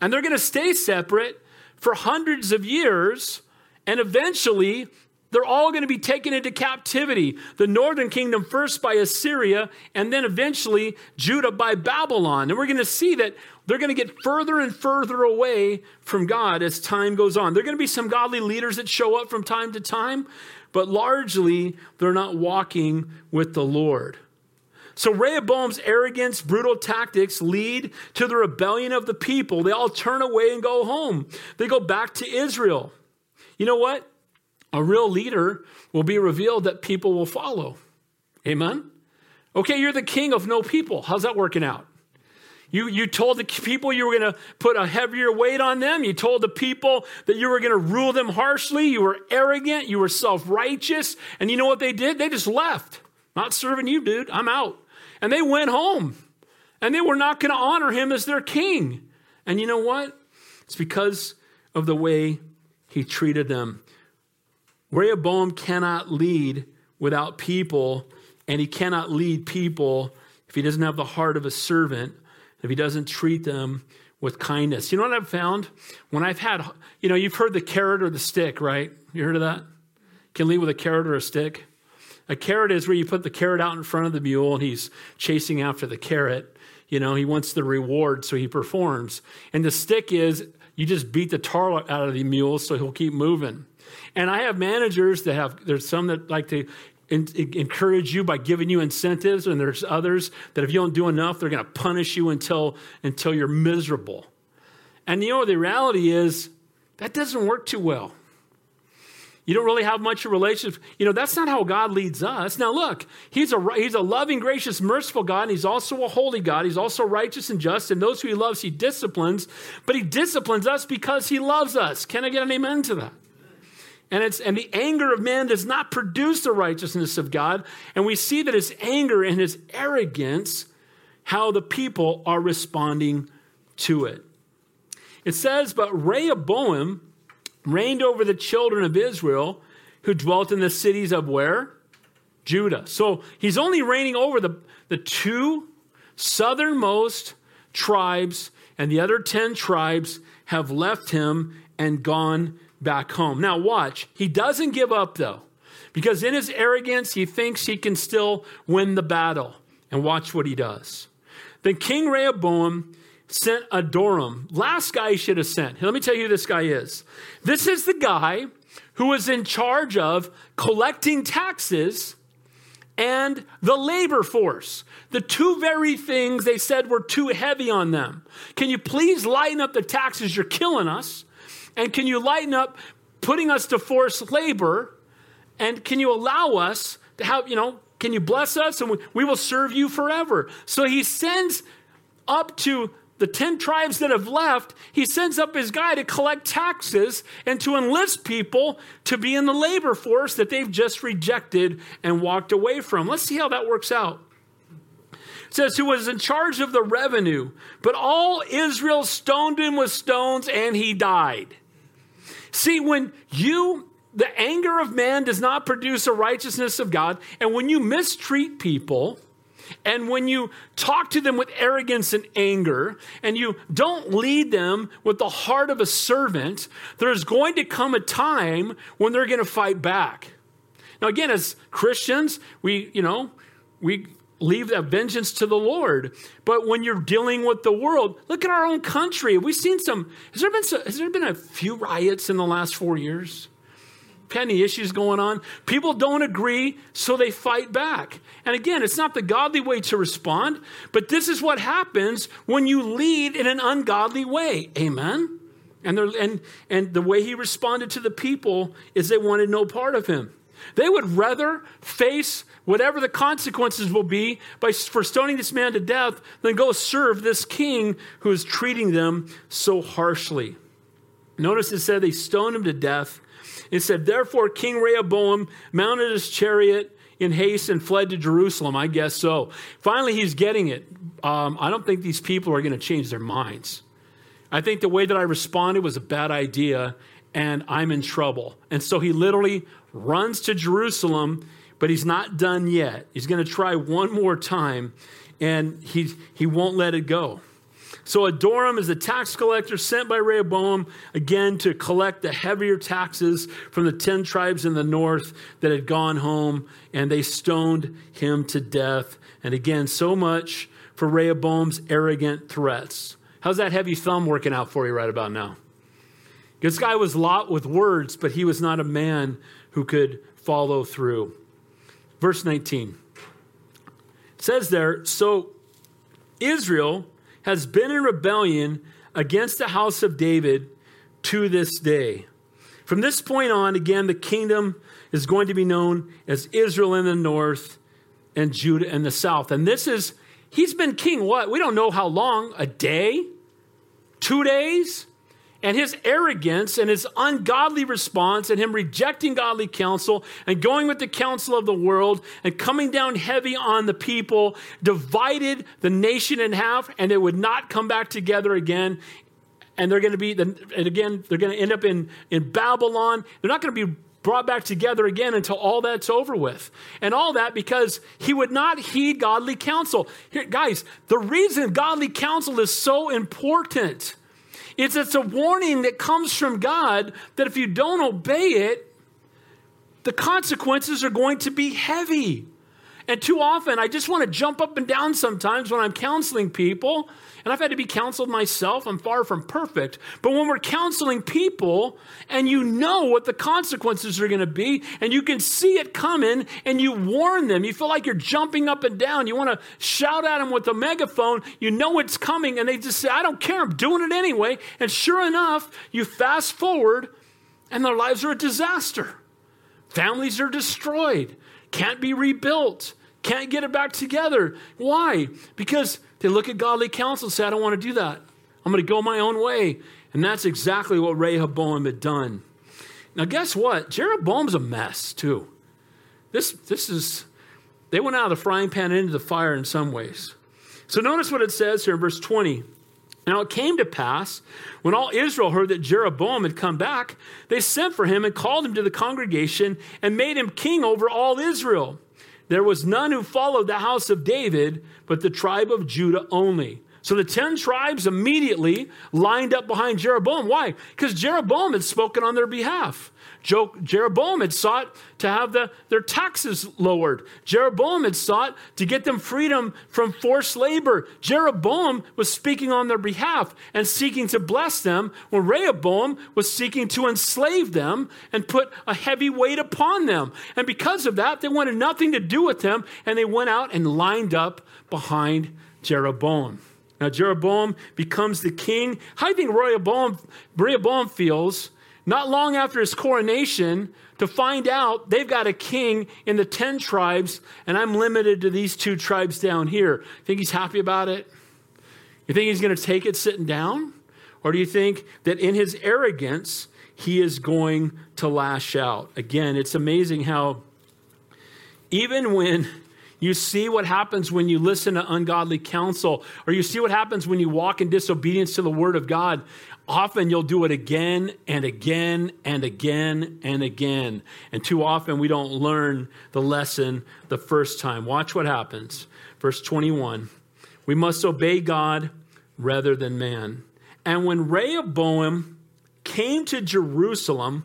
And they're going to stay separate for hundreds of years. And eventually, they're all going to be taken into captivity. The northern kingdom first by Assyria, and then eventually Judah by Babylon. And we're going to see that they're going to get further and further away from God as time goes on. There are going to be some godly leaders that show up from time to time, but largely they're not walking with the Lord. So Rehoboam's arrogance, brutal tactics lead to the rebellion of the people. They all turn away and go home. They go back to Israel. You know what? A real leader will be revealed that people will follow. Amen? Okay, you're the king of no people. How's that working out? You, you told the people you were going to put a heavier weight on them. You told the people that you were going to rule them harshly. You were arrogant. You were self righteous. And you know what they did? They just left. Not serving you, dude. I'm out. And they went home. And they were not going to honor him as their king. And you know what? It's because of the way he treated them. Rehoboam cannot lead without people, and he cannot lead people if he doesn't have the heart of a servant, if he doesn't treat them with kindness. You know what I've found? When I've had, you know, you've heard the carrot or the stick, right? You heard of that? Can lead with a carrot or a stick. A carrot is where you put the carrot out in front of the mule and he's chasing after the carrot. You know, he wants the reward, so he performs. And the stick is you just beat the tar out of the mule so he'll keep moving. And I have managers that have, there's some that like to encourage you by giving you incentives, and there's others that if you don't do enough, they're going to punish you until, until you're miserable. And you know, the reality is that doesn't work too well. You don't really have much of a relationship. You know, that's not how God leads us. Now, look, he's a, he's a loving, gracious, merciful God, and He's also a holy God. He's also righteous and just, and those who He loves, He disciplines. But He disciplines us because He loves us. Can I get an amen to that? And, it's, and the anger of man does not produce the righteousness of God. And we see that his anger and his arrogance, how the people are responding to it. It says, But Rehoboam reigned over the children of Israel who dwelt in the cities of where? Judah. So he's only reigning over the, the two southernmost tribes, and the other 10 tribes have left him and gone back home. Now, watch. He doesn't give up, though, because in his arrogance, he thinks he can still win the battle. And watch what he does. Then King Rehoboam sent Adoram. Last guy he should have sent. Let me tell you who this guy is. This is the guy who was in charge of collecting taxes and the labor force. The two very things they said were too heavy on them. Can you please lighten up the taxes? You're killing us. And can you lighten up putting us to forced labor? And can you allow us to have, you know, can you bless us and we, will serve you forever? So he sends up to the 10 tribes that have left, he sends up his guy to collect taxes and to enlist people to be in the labor force that they've just rejected and walked away from. Let's see how that works out. It says, who was in charge of the revenue, but all Israel stoned him with stones and he died. See, when you, the anger of man does not produce a righteousness of God, and when you mistreat people, and when you talk to them with arrogance and anger, and you don't lead them with the heart of a servant, there's going to come a time when they're going to fight back. Now, again, as Christians, we, you know, we leave that vengeance to the Lord. But when you're dealing with the world, look at our own country. We've seen some. Has there been some, has there been a few riots in the last four years? Any issues going on? People don't agree, so they fight back. And again, it's not the godly way to respond, but this is what happens when you lead in an ungodly way. Amen. And, and, and the way he responded to the people is they wanted no part of him. They would rather face whatever the consequences will be by, for stoning this man to death than go serve this king who is treating them so harshly. Notice it said they stoned him to death. It said, Therefore, King Rehoboam mounted his chariot in haste and fled to Jerusalem. I guess so. Finally, he's getting it. Um, I don't think these people are going to change their minds. I think the way that I responded was a bad idea, and I'm in trouble. And so he literally runs to Jerusalem, but he's not done yet. He's going to try one more time, and he, he won't let it go. So Adoram is a tax collector sent by Rehoboam again to collect the heavier taxes from the 10 tribes in the north that had gone home, and they stoned him to death. And again, so much for Rehoboam's arrogant threats. How's that heavy thumb working out for you right about now? This guy was lot with words, but he was not a man who could follow through. Verse 19 it says there, so Israel has been in rebellion against the house of David to this day. From this point on, again, the kingdom is going to be known as Israel in the north and Judah in the south. And this is, he's been king what? We don't know how long, a day? Two days? And his arrogance and his ungodly response and him rejecting godly counsel and going with the counsel of the world and coming down heavy on the people divided the nation in half and it would not come back together again and they're going to be and again they're going to end up in in babylon they're not going to be brought back together again until all that's over with. And all that because he would not heed godly counsel. Here, guys, the reason godly counsel is so important it's, it's a warning that comes from God that if you don't obey it, the consequences are going to be heavy. And too often, I just want to jump up and down sometimes when I'm counseling people and I've had to be counseled myself. I'm far from perfect. But when we're counseling people and you know what the consequences are going to be and you can see it coming and you warn them, you feel like you're jumping up and down. You want to shout at them with a megaphone. You know it's coming and they just say, I don't care. I'm doing it anyway. And sure enough, you fast forward and their lives are a disaster. Families are destroyed, can't be rebuilt, can't get it back together. Why? Because they look at godly counsel and say, I don't want to do that. I'm going to go my own way. And that's exactly what Rehoboam had done. Now, guess what? Jeroboam's a mess, too. This, this is, they went out of the frying pan into the fire in some ways. So, notice what it says here in verse 20. Now, it came to pass when all Israel heard that Jeroboam had come back, they sent for him and called him to the congregation and made him king over all Israel. There was none who followed the house of David, but the tribe of Judah only. So the 10 tribes immediately lined up behind Jeroboam. Why? Because Jeroboam had spoken on their behalf. Jeroboam had sought to have the, their taxes lowered. Jeroboam had sought to get them freedom from forced labor. Jeroboam was speaking on their behalf and seeking to bless them, when Rehoboam was seeking to enslave them and put a heavy weight upon them. And because of that, they wanted nothing to do with them, and they went out and lined up behind Jeroboam. Now, Jeroboam becomes the king. How do you think Rehoboam, Rehoboam feels not long after his coronation to find out they've got a king in the 10 tribes and I'm limited to these two tribes down here. Think he's happy about it? You think he's going to take it sitting down? Or do you think that in his arrogance, he is going to lash out? Again, it's amazing how even when you see what happens when you listen to ungodly counsel, or you see what happens when you walk in disobedience to the word of God. Often you'll do it again and again and again and again. And too often we don't learn the lesson the first time. Watch what happens. Verse 21 We must obey God rather than man. And when Rehoboam came to Jerusalem,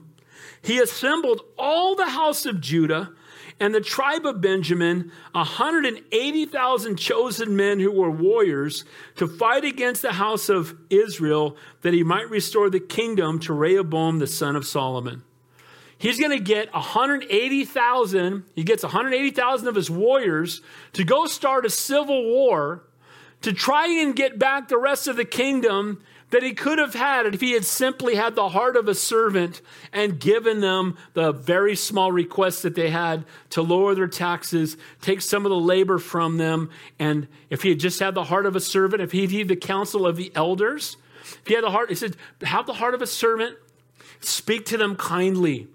he assembled all the house of Judah and the tribe of Benjamin 180,000 chosen men who were warriors to fight against the house of Israel that he might restore the kingdom to Rehoboam the son of Solomon. He's going to get 180,000, he gets 180,000 of his warriors to go start a civil war to try and get back the rest of the kingdom that he could have had if he had simply had the heart of a servant and given them the very small requests that they had to lower their taxes, take some of the labor from them. And if he had just had the heart of a servant, if he'd heed the counsel of the elders, if he had the heart, he said, have the heart of a servant, speak to them kindly.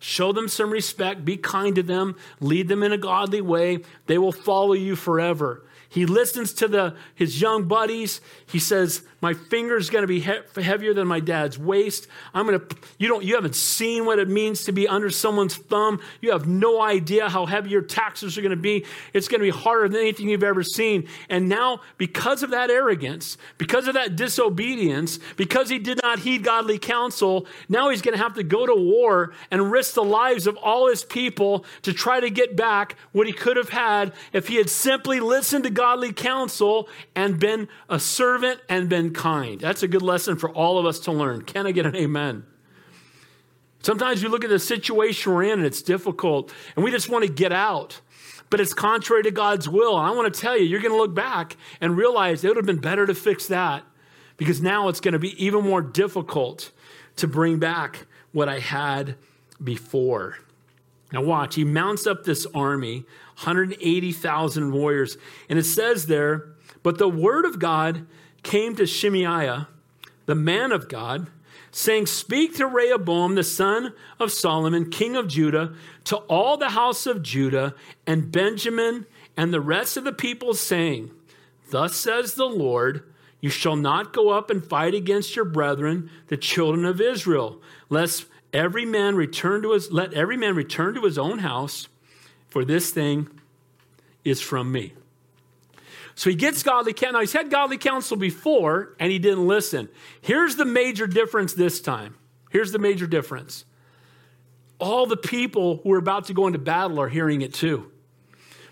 Show them some respect, be kind to them, lead them in a godly way. They will follow you forever. He listens to the, his young buddies. He says, my finger's going to be he- heavier than my dad's waist. I'm going to, you don't, you haven't seen what it means to be under someone's thumb. You have no idea how heavy your taxes are going to be. It's going to be harder than anything you've ever seen. And now, because of that arrogance, because of that disobedience, because he did not heed godly counsel, now he's going to have to go to war and risk the lives of all his people to try to get back what he could have had if he had simply listened to godly counsel and been a servant and been kind. That's a good lesson for all of us to learn. Can I get an amen? Sometimes you look at the situation we're in and it's difficult and we just want to get out, but it's contrary to God's will. I want to tell you, you're going to look back and realize it would have been better to fix that because now it's going to be even more difficult to bring back what I had before. Now, watch, he mounts up this army, 180,000 warriors, and it says there, but the word of God came to Shemaiah, the man of God, saying, Speak to Rehoboam, the son of Solomon, king of Judah, to all the house of Judah and Benjamin and the rest of the people, saying, Thus says the Lord, you shall not go up and fight against your brethren, the children of Israel, lest every man return to his let every man return to his own house, for this thing is from me. So he gets godly counsel. Now he's had godly counsel before and he didn't listen. Here's the major difference this time. Here's the major difference. All the people who are about to go into battle are hearing it too.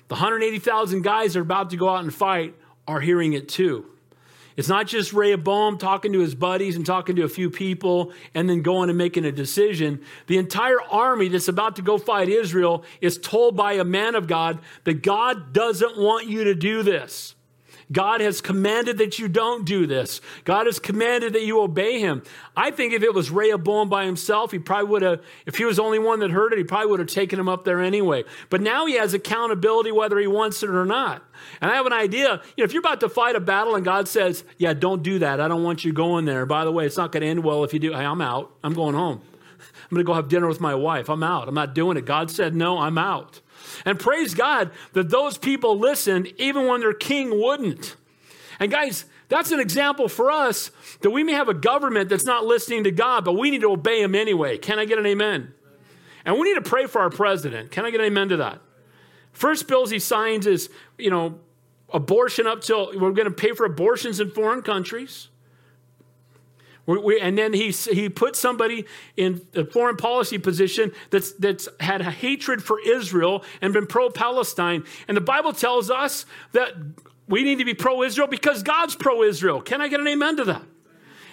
The 180,000 guys that are about to go out and fight are hearing it too. It's not just Rehoboam talking to his buddies and talking to a few people and then going and making a decision. The entire army that's about to go fight Israel is told by a man of God that God doesn't want you to do this. God has commanded that you don't do this. God has commanded that you obey him. I think if it was Rehoboam by himself, he probably would have, if he was the only one that heard it, he probably would have taken him up there anyway. But now he has accountability whether he wants it or not. And I have an idea, you know, if you're about to fight a battle and God says, yeah, don't do that. I don't want you going there. By the way, it's not going to end well if you do. Hey, I'm out. I'm going home. I'm going to go have dinner with my wife. I'm out. I'm not doing it. God said, no, I'm out. And praise God that those people listened even when their king wouldn't. And guys, that's an example for us that we may have a government that's not listening to God, but we need to obey him anyway. Can I get an amen? And we need to pray for our president. Can I get an amen to that? First bills he signs is, you know, abortion up till we're going to pay for abortions in foreign countries. We, we, and then he, he put somebody in a foreign policy position that's, that's had a hatred for Israel and been pro Palestine. And the Bible tells us that we need to be pro Israel because God's pro Israel. Can I get an amen to that?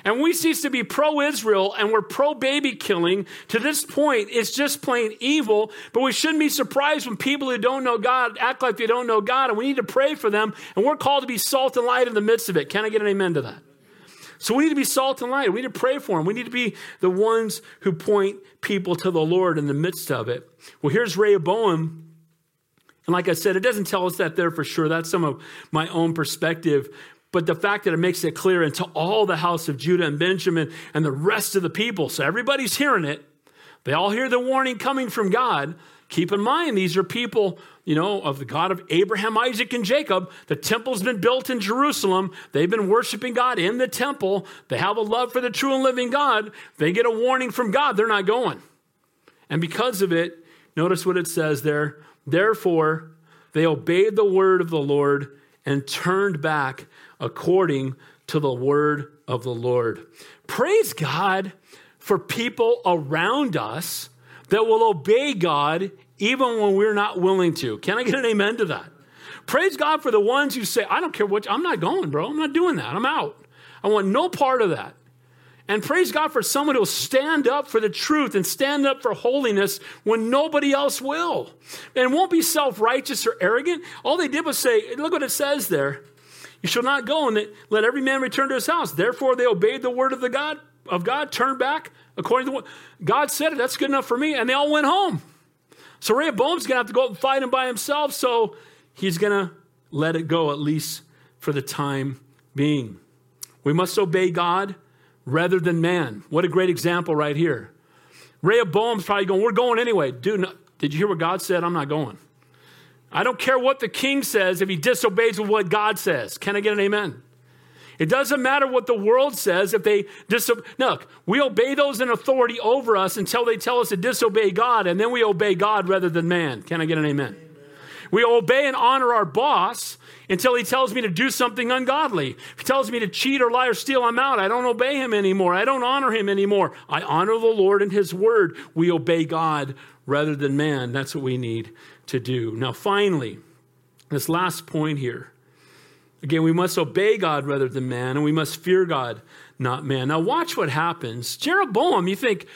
And we cease to be pro Israel and we're pro baby killing. To this point, it's just plain evil. But we shouldn't be surprised when people who don't know God act like they don't know God. And we need to pray for them. And we're called to be salt and light in the midst of it. Can I get an amen to that? So we need to be salt and light. We need to pray for them. We need to be the ones who point people to the Lord in the midst of it. Well, here's Rehoboam. And like I said, it doesn't tell us that there for sure. That's some of my own perspective. But the fact that it makes it clear into all the house of Judah and Benjamin and the rest of the people. So everybody's hearing it. They all hear the warning coming from God. Keep in mind, these are people, you know, of the God of Abraham, Isaac, and Jacob. The temple's been built in Jerusalem. They've been worshiping God in the temple. They have a love for the true and living God. They get a warning from God, they're not going. And because of it, notice what it says there. Therefore, they obeyed the word of the Lord and turned back according to the word of the Lord. Praise God for people around us that will obey God even when we're not willing to. Can I get an amen to that? Praise God for the ones who say, I don't care what, I'm not going, bro. I'm not doing that. I'm out. I want no part of that. And praise God for someone who will stand up for the truth and stand up for holiness when nobody else will. And won't be self righteous or arrogant. All they did was say, look what it says there. You shall not go and let every man return to his house. Therefore, they obeyed the word of the God of God, turned back according to what God said. It, that's good enough for me. And they all went home. So Rehoboam's going to have to go out and fight him by himself. So he's going to let it go, at least for the time being. We must obey God rather than man. What a great example right here. Rehoboam's probably going, We're going anyway. Dude, no, did you hear what God said? I'm not going. I don't care what the king says if he disobeys with what God says. Can I get an amen? It doesn't matter what the world says if they disobey. Look, we obey those in authority over us until they tell us to disobey God, and then we obey God rather than man. Can I get an amen? amen. We obey and honor our boss until he tells me to do something ungodly. If he tells me to cheat or lie or steal, I'm out. I don't obey him anymore. I don't honor him anymore. I honor the Lord and his word. We obey God rather than man. That's what we need to do. Now, finally, this last point here Again, we must obey God rather than man, and we must fear God, not man. Now, watch what happens. Jeroboam, you think,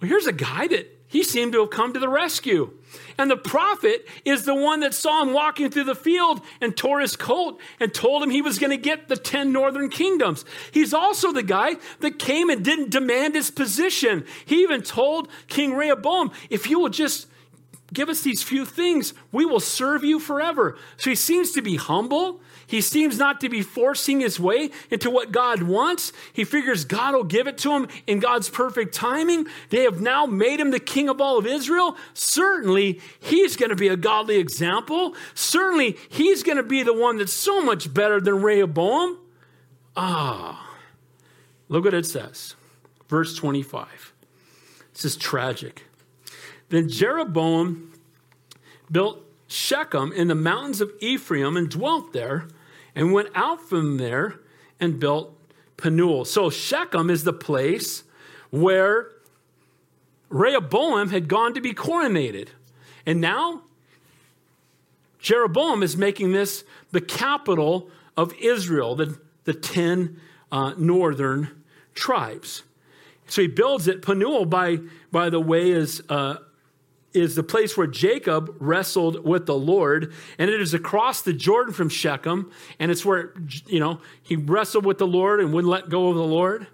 well, here's a guy that he seemed to have come to the rescue. And the prophet is the one that saw him walking through the field and tore his coat and told him he was going to get the 10 northern kingdoms. He's also the guy that came and didn't demand his position. He even told King Rehoboam, if you will just give us these few things, we will serve you forever. So he seems to be humble. He seems not to be forcing his way into what God wants. He figures God will give it to him in God's perfect timing. They have now made him the king of all of Israel. Certainly, he's going to be a godly example. Certainly, he's going to be the one that's so much better than Rehoboam. Ah, look what it says. Verse 25. This is tragic. Then Jeroboam built Shechem in the mountains of Ephraim and dwelt there, and went out from there and built Penuel. So Shechem is the place where Rehoboam had gone to be coronated. And now Jeroboam is making this the capital of Israel, the, the 10 uh, northern tribes. So he builds it. Penuel, by, by the way, is uh, is the place where Jacob wrestled with the Lord, and it is across the Jordan from Shechem, and it's where you know he wrestled with the Lord and wouldn't let go of the Lord,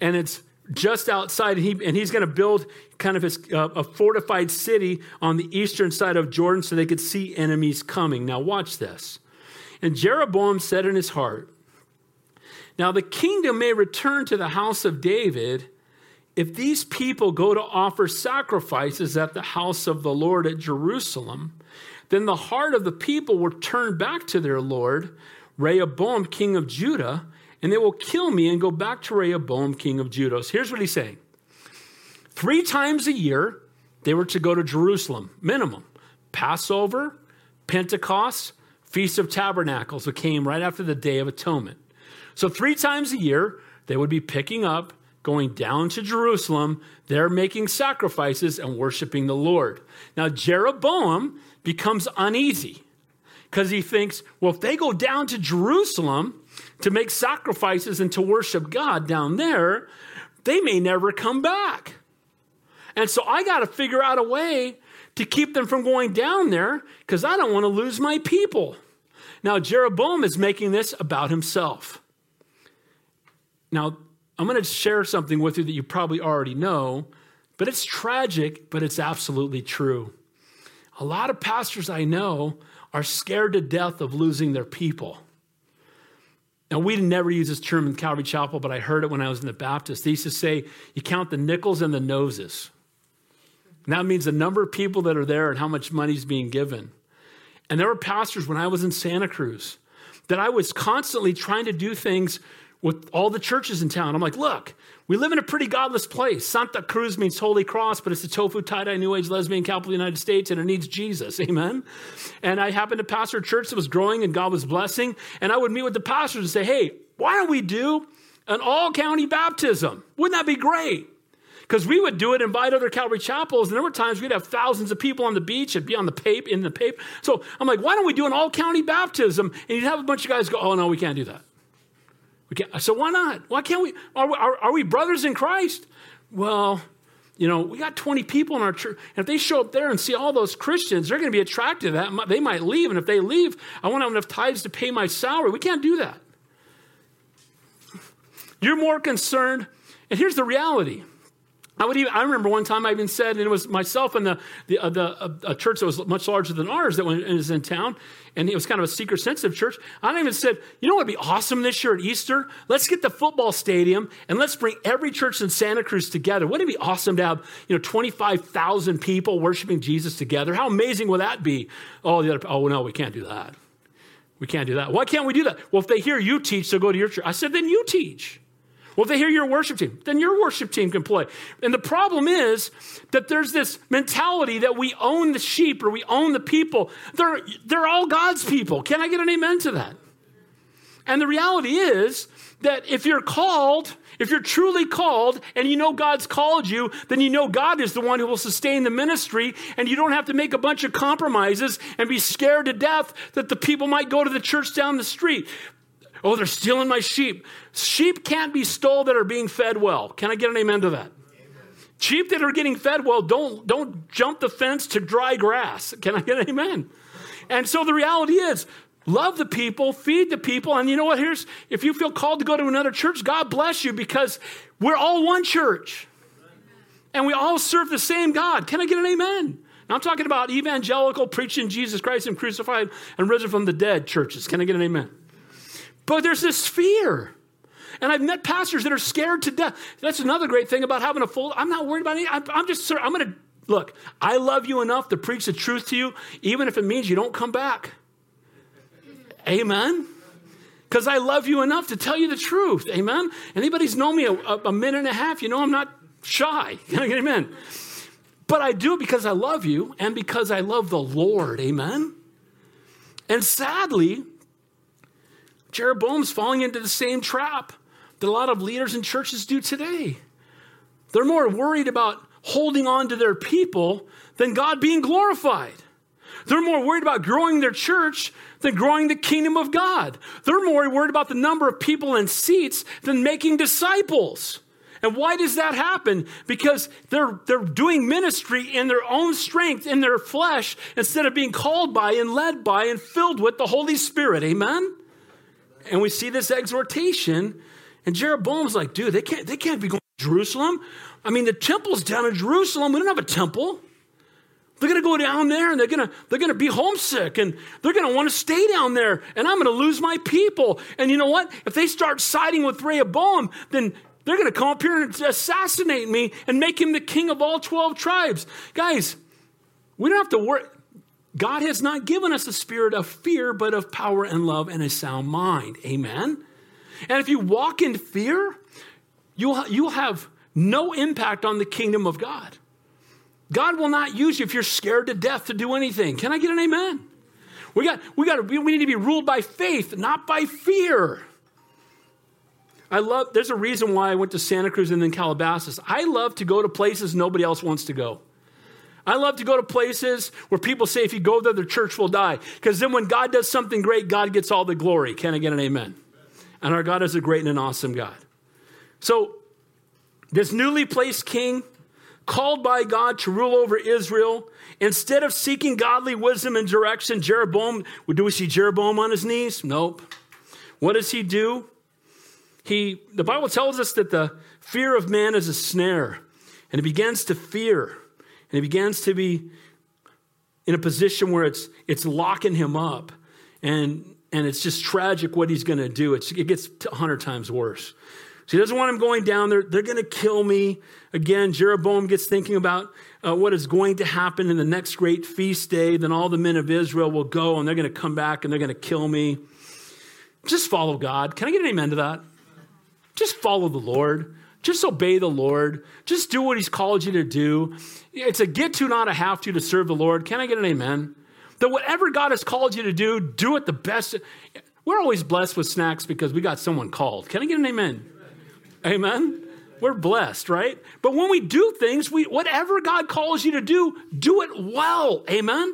and it's just outside, and, he, and he's going to build kind of his, uh, a fortified city on the eastern side of Jordan so they could see enemies coming. Now watch this. And Jeroboam said in his heart, "Now the kingdom may return to the house of David." If these people go to offer sacrifices at the house of the Lord at Jerusalem, then the heart of the people will turn back to their Lord, Rehoboam, king of Judah, and they will kill me and go back to Rehoboam, king of Judah. So here's what he's saying Three times a year, they were to go to Jerusalem, minimum. Passover, Pentecost, Feast of Tabernacles, that came right after the Day of Atonement. So, three times a year, they would be picking up going down to Jerusalem. They're making sacrifices and worshiping the Lord. Now, Jeroboam becomes uneasy because he thinks, well, if they go down to Jerusalem to make sacrifices and to worship God down there, they may never come back. And so I got to figure out a way to keep them from going down there because I don't want to lose my people. Now, Jeroboam is making this about himself. Now, I'm going to share something with you that you probably already know, but it's tragic, but it's absolutely true. A lot of pastors I know are scared to death of losing their people. Now, we never use this term in Calvary Chapel, but I heard it when I was in the Baptist. They used to say, you count the nickels and the noses. And that means the number of people that are there and how much money is being given. And there were pastors when I was in Santa Cruz that I was constantly trying to do things with all the churches in town. I'm like, look, we live in a pretty godless place. Santa Cruz means Holy Cross, but it's a tofu, tie-dye, New Age, lesbian capital of the United States, and it needs Jesus. Amen? And I happened to pastor a church that was growing and God was blessing. And I would meet with the pastors and say, hey, why don't we do an all-county baptism? Wouldn't that be great? Because we would do it, invite other Calvary chapels, and there were times we'd have thousands of people on the beach. It'd be on the pape, in the pape. So I'm like, why don't we do an all-county baptism? And you'd have a bunch of guys go, oh, no, we can't do that. So why not? Why can't we? Are, are, are we brothers in Christ? Well, you know, we got 20 people in our church. And if they show up there and see all those Christians, they're going to be attracted to that. They might leave. And if they leave, I want to have enough tithes to pay my salary. We can't do that. You're more concerned. And here's the reality I would even, I remember one time I even said, and it was myself and the, the, uh, the uh, a church that was much larger than ours that was in town, and it was kind of a seeker sensitive church. I even said, you know what would be awesome this year at Easter? Let's get the football stadium and let's bring every church in Santa Cruz together. Wouldn't it be awesome to have, you know, 25,000 people worshiping Jesus together? How amazing would that be? Oh, the other, oh no, we can't do that. We can't do that. Why can't we do that? Well, if they hear you teach, they'll go to your church. I said, then you teach. Well, they hear your worship team, then your worship team can play. And the problem is that there's this mentality that we own the sheep or we own the people. They're, they're all God's people. Can I get an amen to that? And the reality is that if you're called, if you're truly called and you know God's called you, then you know God is the one who will sustain the ministry, and you don't have to make a bunch of compromises and be scared to death that the people might go to the church down the street. Oh, they're stealing my sheep. Sheep can't be stole that are being fed well. Can I get an amen to that? Sheep that are getting fed well don't, don't jump the fence to dry grass. Can I get an amen? And so the reality is, love the people, feed the people, and you know what? Here's if you feel called to go to another church, God bless you because we're all one church. And we all serve the same God. Can I get an amen? Now, I'm talking about evangelical preaching Jesus Christ and crucified and risen from the dead churches. Can I get an amen? But there's this fear. And I've met pastors that are scared to death. That's another great thing about having a full. I'm not worried about it. I'm, I'm just, I'm going to look. I love you enough to preach the truth to you, even if it means you don't come back. Amen. Because I love you enough to tell you the truth. Amen. Anybody's known me a, a, minute and a half, you know I'm not shy. Can I get amen? But I do it because I love you and because I love the Lord. Amen. And sadly, Jeroboam's falling into the same trap that a lot of leaders in churches do today. They're more worried about holding on to their people than God being glorified. They're more worried about growing their church than growing the kingdom of God. They're more worried about the number of people in seats than making disciples. And why does that happen? Because they're, they're doing ministry in their own strength, in their flesh, instead of being called by and led by and filled with the Holy Spirit. Amen? And we see this exhortation, and Jeroboam's like, dude, they can't, they can't be going to Jerusalem. I mean, the temple's down in Jerusalem. We don't have a temple. They're going to go down there and they're going to they're going to be homesick and they're going to want to stay down there and I'm going to lose my people. And you know what? If they start siding with Rehoboam, then they're going to come up here and assassinate me and make him the king of all 12 tribes. Guys, we don't have to worry. God has not given us a spirit of fear, but of power and love and a sound mind. Amen. And if you walk in fear, you'll, you'll have no impact on the kingdom of God. God will not use you if you're scared to death to do anything. Can I get an amen? We got, we got, we need to be ruled by faith, not by fear. I love, there's a reason why I went to Santa Cruz and then Calabasas. I love to go to places nobody else wants to go. I love to go to places where people say if you go there, the church will die. Because then when God does something great, God gets all the glory. Can I get an amen? And our God is a great and an awesome God. So, this newly placed king, called by God to rule over Israel, instead of seeking godly wisdom and direction, Jeroboam, do we see Jeroboam on his knees? Nope. What does he do? He, the Bible tells us that the fear of man is a snare, and he begins to fear, and he begins to be in a position where it's, it's locking him up. And, and it's just tragic what he's going to do. It's, it gets 100 times worse. So he doesn't want him going down there. They're going to kill me. Again, Jeroboam gets thinking about uh, what is going to happen in the next great feast day. Then all the men of Israel will go and they're going to come back and they're going to kill me. Just follow God. Can I get an amen to that? Just follow the Lord. Just obey the Lord. Just do what He's called you to do. It's a get to, not a have to, to serve the Lord. Can I get an amen? That whatever God has called you to do, do it the best. We're always blessed with snacks because we got someone called. Can I get an amen? Amen? We're blessed, right? But when we do things, we whatever God calls you to do, do it well. Amen?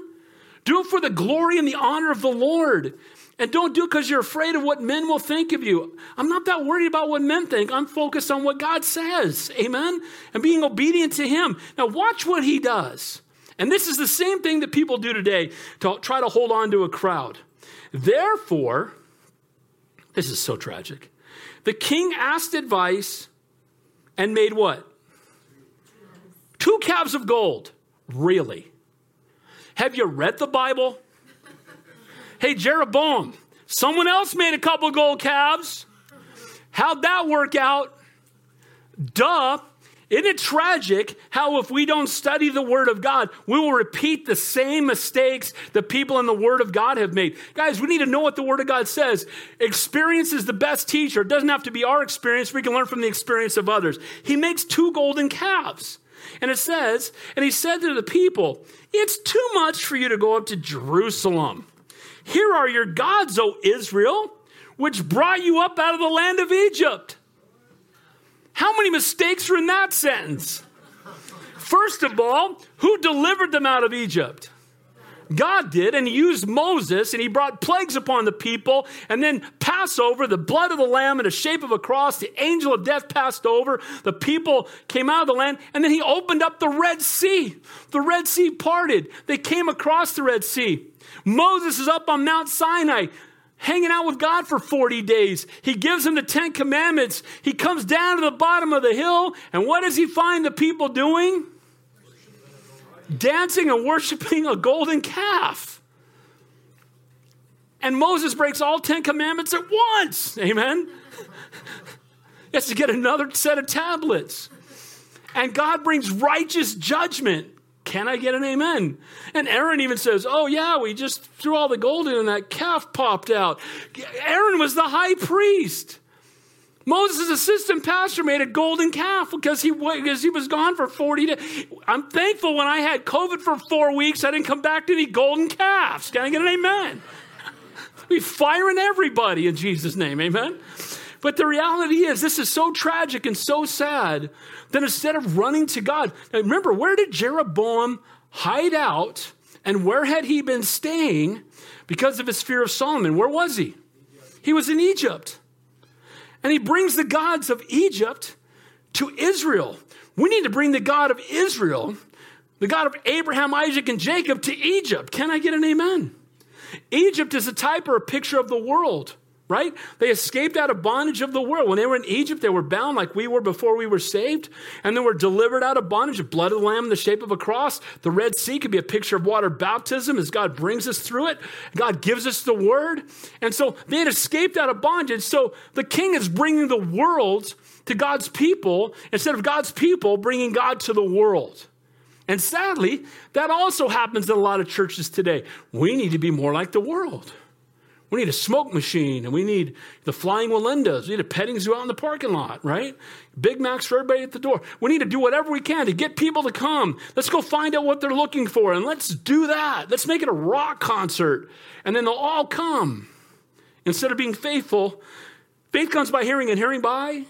Do it for the glory and the honor of the Lord. And don't do it because you're afraid of what men will think of you. I'm not that worried about what men think. I'm focused on what God says. Amen? And being obedient to Him. Now, watch what He does. And this is the same thing that people do today to try to hold on to a crowd. Therefore, this is so tragic. The king asked advice and made what? Two calves of gold. Really? Have you read the Bible? Hey, Jeroboam, someone else made a couple gold calves. How'd that work out? Duh. Isn't it tragic how, if we don't study the Word of God, we will repeat the same mistakes the people in the Word of God have made? Guys, we need to know what the Word of God says. Experience is the best teacher. It doesn't have to be our experience, we can learn from the experience of others. He makes two golden calves. And it says, and he said to the people, It's too much for you to go up to Jerusalem. Here are your gods, O Israel, which brought you up out of the land of Egypt. How many mistakes are in that sentence? First of all, who delivered them out of Egypt? God did, and he used Moses, and he brought plagues upon the people, and then Passover, the blood of the lamb in the shape of a cross, the angel of death passed over, the people came out of the land, and then he opened up the Red Sea. The Red Sea parted. They came across the Red Sea. Moses is up on Mount Sinai hanging out with God for 40 days. He gives him the Ten Commandments. He comes down to the bottom of the hill, and what does he find the people doing? dancing and worshiping a golden calf. And Moses breaks all 10 commandments at once. Amen. he has to get another set of tablets. And God brings righteous judgment. Can I get an amen? And Aaron even says, Oh, yeah, we just threw all the gold in and that calf popped out. Aaron was the high priest. Moses' assistant pastor made a golden calf because he, because he was gone for 40 days. I'm thankful when I had COVID for four weeks, I didn't come back to any golden calves. Can I get an amen? we firing everybody in Jesus' name, amen? But the reality is, this is so tragic and so sad that instead of running to God, remember, where did Jeroboam hide out and where had he been staying because of his fear of Solomon? Where was he? He was in Egypt. And he brings the gods of Egypt to Israel. We need to bring the God of Israel, the God of Abraham, Isaac, and Jacob to Egypt. Can I get an amen? Egypt is a type or a picture of the world right? They escaped out of bondage of the world. When they were in Egypt, they were bound like we were before we were saved, and then were delivered out of bondage. The blood of the Lamb in the shape of a cross. The Red Sea could be a picture of water baptism as God brings us through it. God gives us the word. And so they had escaped out of bondage. So the king is bringing the world to God's people instead of God's people bringing God to the world. And sadly, that also happens in a lot of churches today. We need to be more like the world. We need a smoke machine and we need the flying Wallendas. We need a petting zoo out in the parking lot, right? Big Macs for everybody at the door. We need to do whatever we can to get people to come. Let's go find out what they're looking for and let's do that. Let's make it a rock concert and then they'll all come. Instead of being faithful, faith comes by hearing and hearing by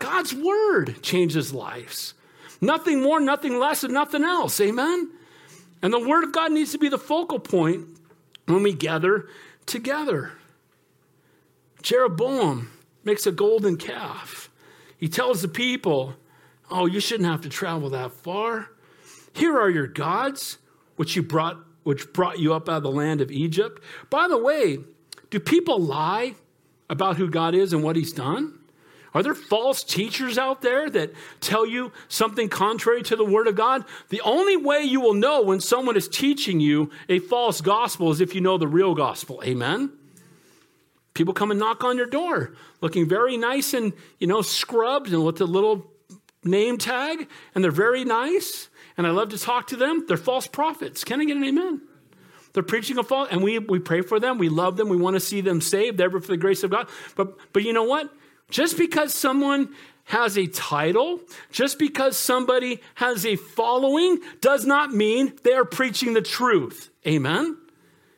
God's word changes lives. Nothing more, nothing less, and nothing else. Amen? And the word of God needs to be the focal point when we gather together. Jeroboam makes a golden calf. He tells the people, Oh, you shouldn't have to travel that far. Here are your gods, which you brought, which brought you up out of the land of Egypt. By the way, do people lie about who God is and what he's done? Are there false teachers out there that tell you something contrary to the Word of God? The only way you will know when someone is teaching you a false gospel is if you know the real gospel. Amen? People come and knock on your door looking very nice and, you know, scrubbed and with a little name tag, and they're very nice, and I love to talk to them. They're false prophets. Can I get an amen? They're preaching a false, and we, we pray for them. We love them. We want to see them saved, ever for the grace of God. But, but you know what? Just because someone has a title, just because somebody has a following, does not mean they are preaching the truth. Amen?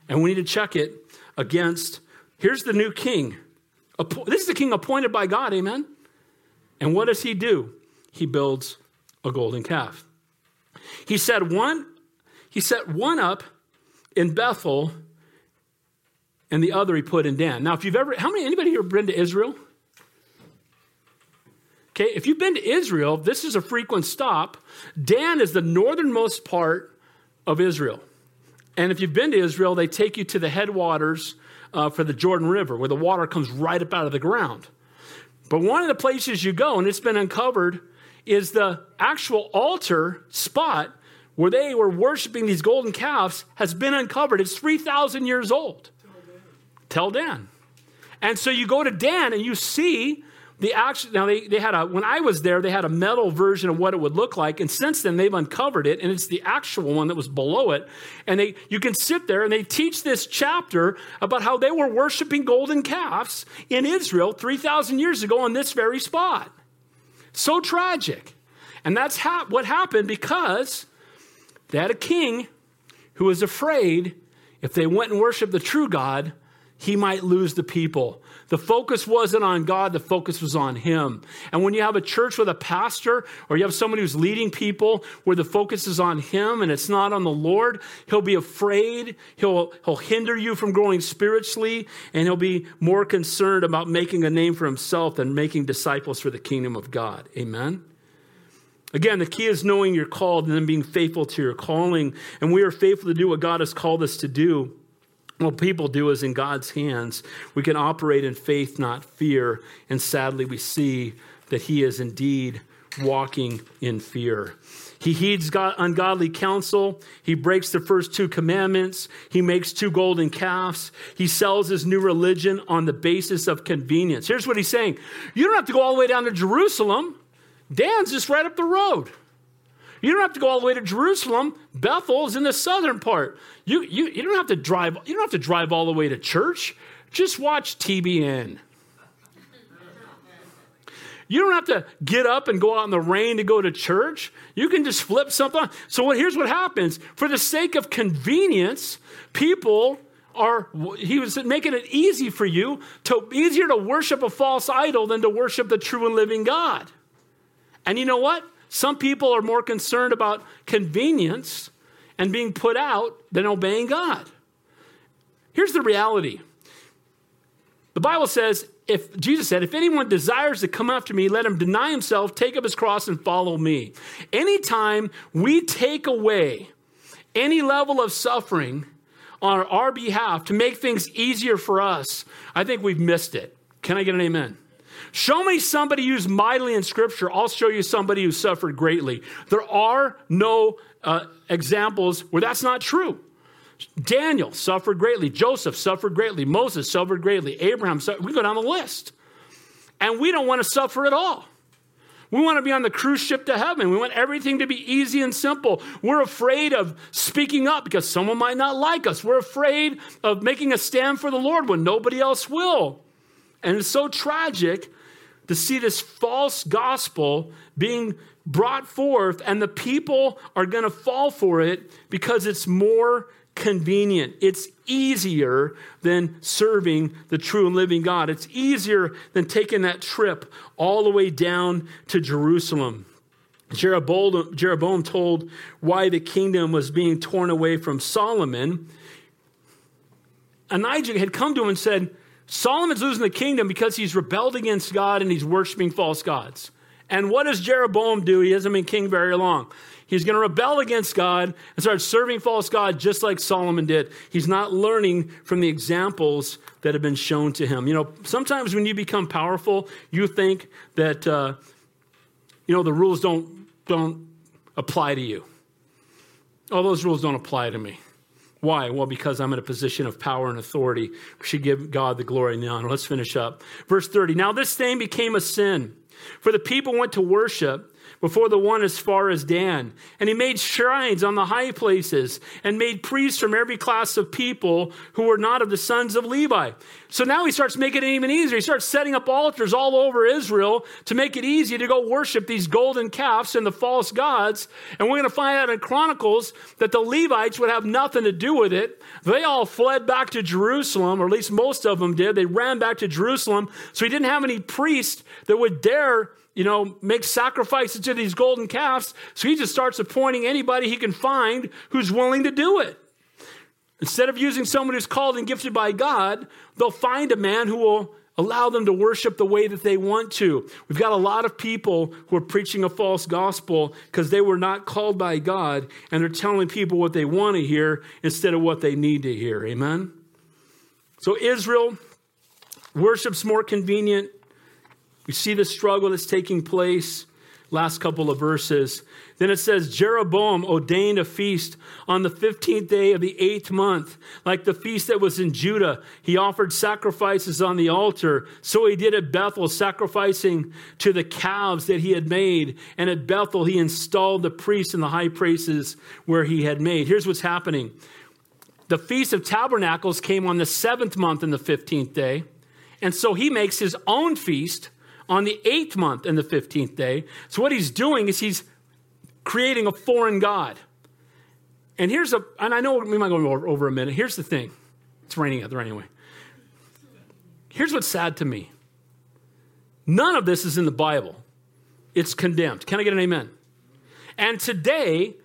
And we need to check it against here's the new king. This is the king appointed by God. Amen? And what does he do? He builds a golden calf. He set one, he set one up in Bethel and the other he put in Dan. Now, if you've ever, how many, anybody here been to Israel? Okay, if you've been to Israel, this is a frequent stop. Dan is the northernmost part of Israel. And if you've been to Israel, they take you to the headwaters uh, for the Jordan River, where the water comes right up out of the ground. But one of the places you go, and it's been uncovered, is the actual altar spot where they were worshiping these golden calves has been uncovered. It's 3,000 years old. Tell Dan. Tell Dan. And so you go to Dan and you see the actual now they, they had a when i was there they had a metal version of what it would look like and since then they've uncovered it and it's the actual one that was below it. And they you can sit there and they teach this chapter about how they were worshiping golden calves in israel 3000 years ago on this very spot. So tragic. And that's ha- what happened because they had a king who was afraid if they went and worshiped the true god he might lose the people the focus wasn't on God, the focus was on Him. And when you have a church with a pastor or you have somebody who's leading people where the focus is on Him and it's not on the Lord, he'll be afraid. He'll, he'll hinder you from growing spiritually, and he'll be more concerned about making a name for himself than making disciples for the kingdom of God. Amen? Again, the key is knowing you're called and then being faithful to your calling. And we are faithful to do what God has called us to do what people do is in God's hands. We can operate in faith, not fear. And sadly, we see that he is indeed walking in fear. He heeds God, ungodly counsel. He breaks the first two commandments. He makes two golden calves. He sells his new religion on the basis of convenience. Here's what he's saying You don't have to go all the way down to Jerusalem. Dan's just right up the road. You don't have to go all the way to Jerusalem. Bethel is in the southern part. You, you, you don't have to drive, you don't have to drive all the way to church. Just watch TBN. You don't have to get up and go out in the rain to go to church. You can just flip something. So here's what happens. For the sake of convenience, people are he was making it easy for you to easier to worship a false idol than to worship the true and living God. And you know what? Some people are more concerned about convenience and being put out than obeying God. Here's the reality. The Bible says if Jesus said, if anyone desires to come after me, let him deny himself, take up his cross, and follow me. Anytime we take away any level of suffering on our behalf to make things easier for us, I think we've missed it. Can I get an amen? Show me somebody who's mightily in Scripture. I'll show you somebody who suffered greatly. There are no uh, examples where that's not true. Daniel suffered greatly. Joseph suffered greatly. Moses suffered greatly. Abraham, suffered. we go down the list. And we don't want to suffer at all. We want to be on the cruise ship to heaven. We want everything to be easy and simple. We're afraid of speaking up because someone might not like us. We're afraid of making a stand for the Lord when nobody else will. And it's so tragic to see this false gospel being brought forth, and the people are going to fall for it because it's more convenient. It's easier than serving the true and living God. It's easier than taking that trip all the way down to Jerusalem. Jeroboam, Jeroboam told why the kingdom was being torn away from Solomon. Elijah had come to him and said, Solomon's losing the kingdom because he's rebelled against God and he's worshiping false gods. And what does Jeroboam do? He hasn't been king very long. He's going to rebel against God and start serving false God just like Solomon did. He's not learning from the examples that have been shown to him. You know, sometimes when you become powerful, you think that, uh, you know, the rules don't, don't apply to you. All those rules don't apply to me. Why? Well, because I'm in a position of power and authority. We should give God the glory and the honor. Let's finish up. Verse 30. Now this thing became a sin, for the people went to worship before the one as far as Dan. And he made shrines on the high places and made priests from every class of people who were not of the sons of Levi. So now he starts making it even easier. He starts setting up altars all over Israel to make it easy to go worship these golden calves and the false gods. And we're going to find out in Chronicles that the Levites would have nothing to do with it. They all fled back to Jerusalem, or at least most of them did. They ran back to Jerusalem. So he didn't have any priests that would dare you know, make sacrifices to these golden calves. So he just starts appointing anybody he can find who's willing to do it. Instead of using someone who's called and gifted by God, they'll find a man who will allow them to worship the way that they want to. We've got a lot of people who are preaching a false gospel because they were not called by God and they're telling people what they want to hear instead of what they need to hear. Amen? So Israel worships more convenient we see the struggle that's taking place. Last couple of verses. Then it says, Jeroboam ordained a feast on the 15th day of the eighth month, like the feast that was in Judah. He offered sacrifices on the altar. So he did at Bethel, sacrificing to the calves that he had made. And at Bethel, he installed the priests and the high priests where he had made. Here's what's happening the Feast of Tabernacles came on the seventh month and the 15th day. And so he makes his own feast on the eighth month and the 15th day. So, what he's doing is he's creating a foreign God. And here's a, and I know we might go over, over a minute. Here's the thing it's raining out there anyway. Here's what's sad to me none of this is in the Bible, it's condemned. Can I get an amen? And today,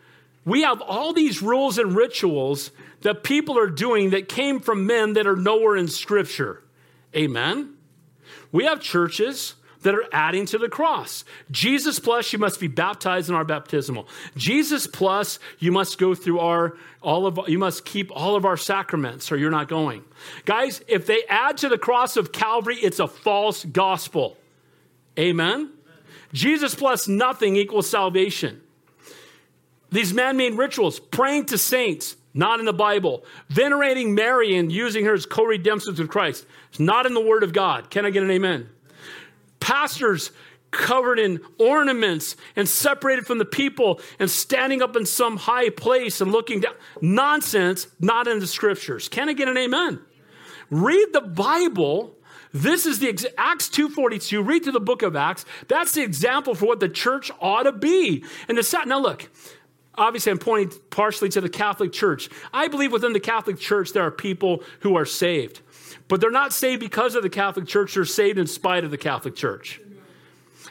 we have all these rules and rituals that people are doing that came from men that are nowhere in Scripture. Amen? We have churches that are adding to the cross. Jesus plus, you must be baptized in our baptismal. Jesus plus, you must go through our all of you must keep all of our sacraments or you're not going. Guys, if they add to the cross of Calvary, it's a false gospel. Amen. Amen. Jesus plus nothing equals salvation. these man made rituals, praying to saints, not in the Bible. Venerating Mary and using her as co redemptrix with Christ, it's not in the Word of God. Can I get an amen? Pastors covered in ornaments and separated from the people and standing up in some high place and looking down. Nonsense, not in the scriptures. Can I get an amen? Read the Bible. This is the Acts 2:42. Read through the book of Acts. That's the example for what the church ought to be. And the now look, obviously I'm pointing partially to the Catholic Church. I believe within the Catholic Church there are people who are saved. But they're not saved because of the Catholic Church, they're saved in spite of the Catholic Church.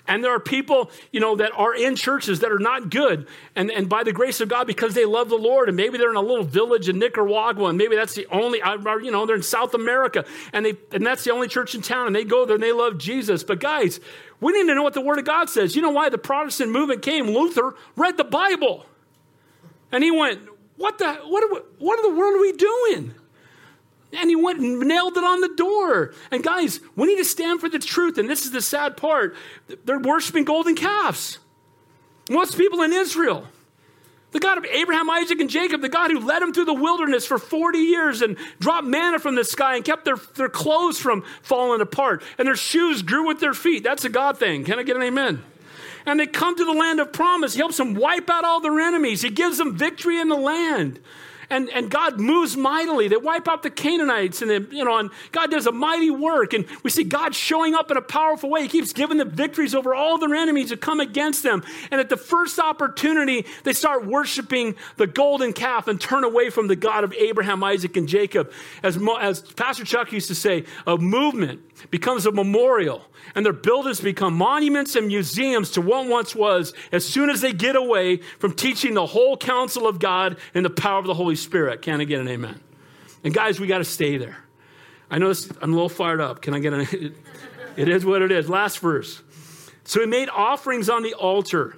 And there are people, you know, that are in churches that are not good. And, and by the grace of God, because they love the Lord, and maybe they're in a little village in Nicaragua, and maybe that's the only, you know, they're in South America, and, they, and that's the only church in town, and they go there and they love Jesus. But guys, we need to know what the Word of God says. You know why the Protestant movement came? Luther read the Bible. And he went, What the, what, what in the world are we doing? And he went and nailed it on the door. And guys, we need to stand for the truth. And this is the sad part they're worshiping golden calves. Most people in Israel. The God of Abraham, Isaac, and Jacob, the God who led them through the wilderness for 40 years and dropped manna from the sky and kept their, their clothes from falling apart and their shoes grew with their feet. That's a God thing. Can I get an amen? And they come to the land of promise. He helps them wipe out all their enemies, He gives them victory in the land and, and God moves mightily. They wipe out the Canaanites, and they, you know, and God does a mighty work. And we see God showing up in a powerful way. He keeps giving them victories over all their enemies who come against them. And at the first opportunity, they start worshiping the golden calf and turn away from the God of Abraham, Isaac, and Jacob. As, as Pastor Chuck used to say, a movement becomes a memorial, and their buildings become monuments and museums to what once was as soon as they get away from teaching the whole counsel of God and the power of the Holy Spirit. Can I get an amen? And guys, we got to stay there. I know this, I'm a little fired up. Can I get an It is what it is. Last verse. So he made offerings on the altar,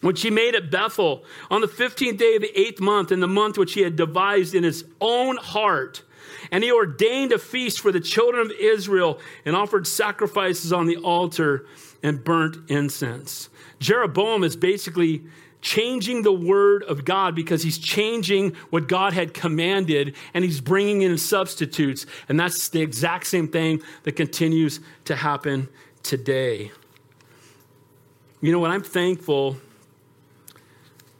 which he made at Bethel on the 15th day of the eighth month, in the month which he had devised in his own heart and he ordained a feast for the children of Israel and offered sacrifices on the altar and burnt incense. Jeroboam is basically changing the word of God because he's changing what God had commanded and he's bringing in substitutes. And that's the exact same thing that continues to happen today. You know what? I'm thankful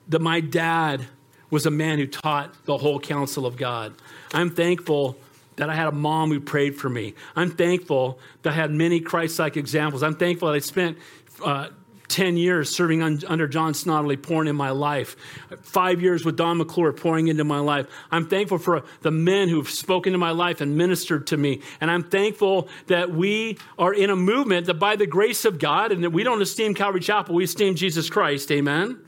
that my dad was a man who taught the whole counsel of God. I'm thankful that I had a mom who prayed for me. I'm thankful that I had many Christ like examples. I'm thankful that I spent uh, 10 years serving un- under John Snodley pouring in my life, five years with Don McClure pouring into my life. I'm thankful for the men who've spoken to my life and ministered to me. And I'm thankful that we are in a movement that by the grace of God, and that we don't esteem Calvary Chapel, we esteem Jesus Christ. Amen.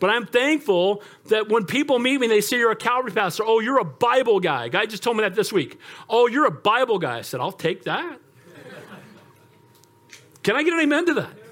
But I'm thankful that when people meet me, they say, You're a Calvary pastor. Oh, you're a Bible guy. Guy just told me that this week. Oh, you're a Bible guy. I said, I'll take that. Can I get an amen to that?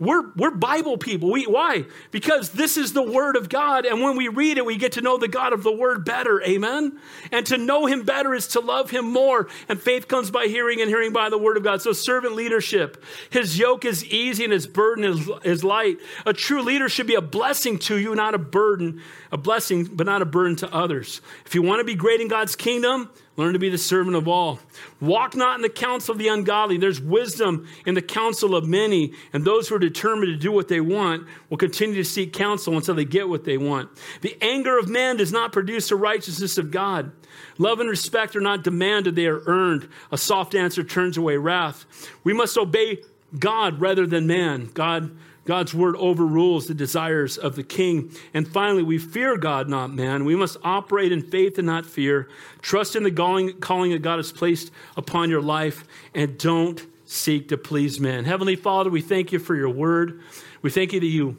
We're, we're Bible people. We, why? Because this is the Word of God. And when we read it, we get to know the God of the Word better. Amen? And to know Him better is to love Him more. And faith comes by hearing, and hearing by the Word of God. So, servant leadership. His yoke is easy and his burden is, is light. A true leader should be a blessing to you, not a burden. A blessing, but not a burden to others. If you want to be great in God's kingdom, Learn to be the servant of all. Walk not in the counsel of the ungodly. There's wisdom in the counsel of many, and those who are determined to do what they want will continue to seek counsel until they get what they want. The anger of man does not produce the righteousness of God. Love and respect are not demanded, they are earned. A soft answer turns away wrath. We must obey God rather than man. God God's word overrules the desires of the king. And finally, we fear God, not man. We must operate in faith and not fear. Trust in the calling, that God has placed upon your life and don't seek to please men. Heavenly Father, we thank you for your word. We thank you that you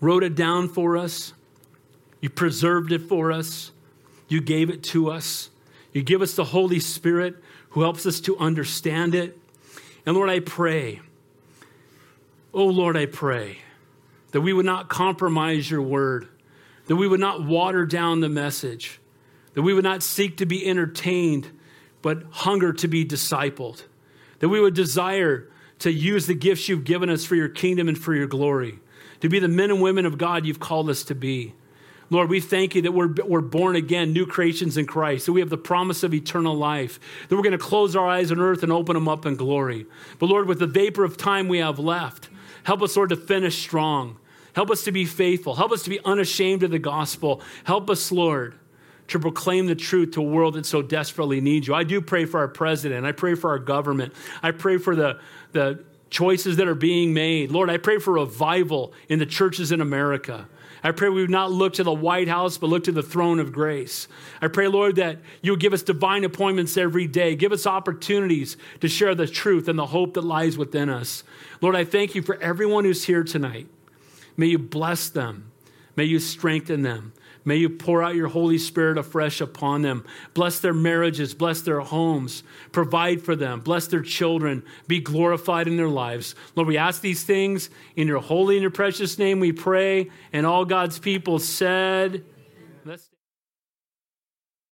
wrote it down for us, you preserved it for us, you gave it to us. You give us the Holy Spirit who helps us to understand it. And Lord, I pray Oh Lord, I pray that we would not compromise your word, that we would not water down the message, that we would not seek to be entertained, but hunger to be discipled, that we would desire to use the gifts you've given us for your kingdom and for your glory, to be the men and women of God you've called us to be. Lord, we thank you that we're, we're born again, new creations in Christ, that we have the promise of eternal life, that we're going to close our eyes on earth and open them up in glory. But Lord, with the vapor of time we have left, help us, Lord, to finish strong. Help us to be faithful. Help us to be unashamed of the gospel. Help us, Lord, to proclaim the truth to a world that so desperately needs you. I do pray for our president. I pray for our government. I pray for the, the choices that are being made. Lord, I pray for revival in the churches in America. I pray we would not look to the White House, but look to the throne of grace. I pray, Lord, that you would give us divine appointments every day. Give us opportunities to share the truth and the hope that lies within us. Lord, I thank you for everyone who's here tonight. May you bless them. May you strengthen them. May you pour out your Holy Spirit afresh upon them. Bless their marriages, bless their homes, provide for them, bless their children, be glorified in their lives. Lord, we ask these things in your holy and your precious name we pray. And all God's people said,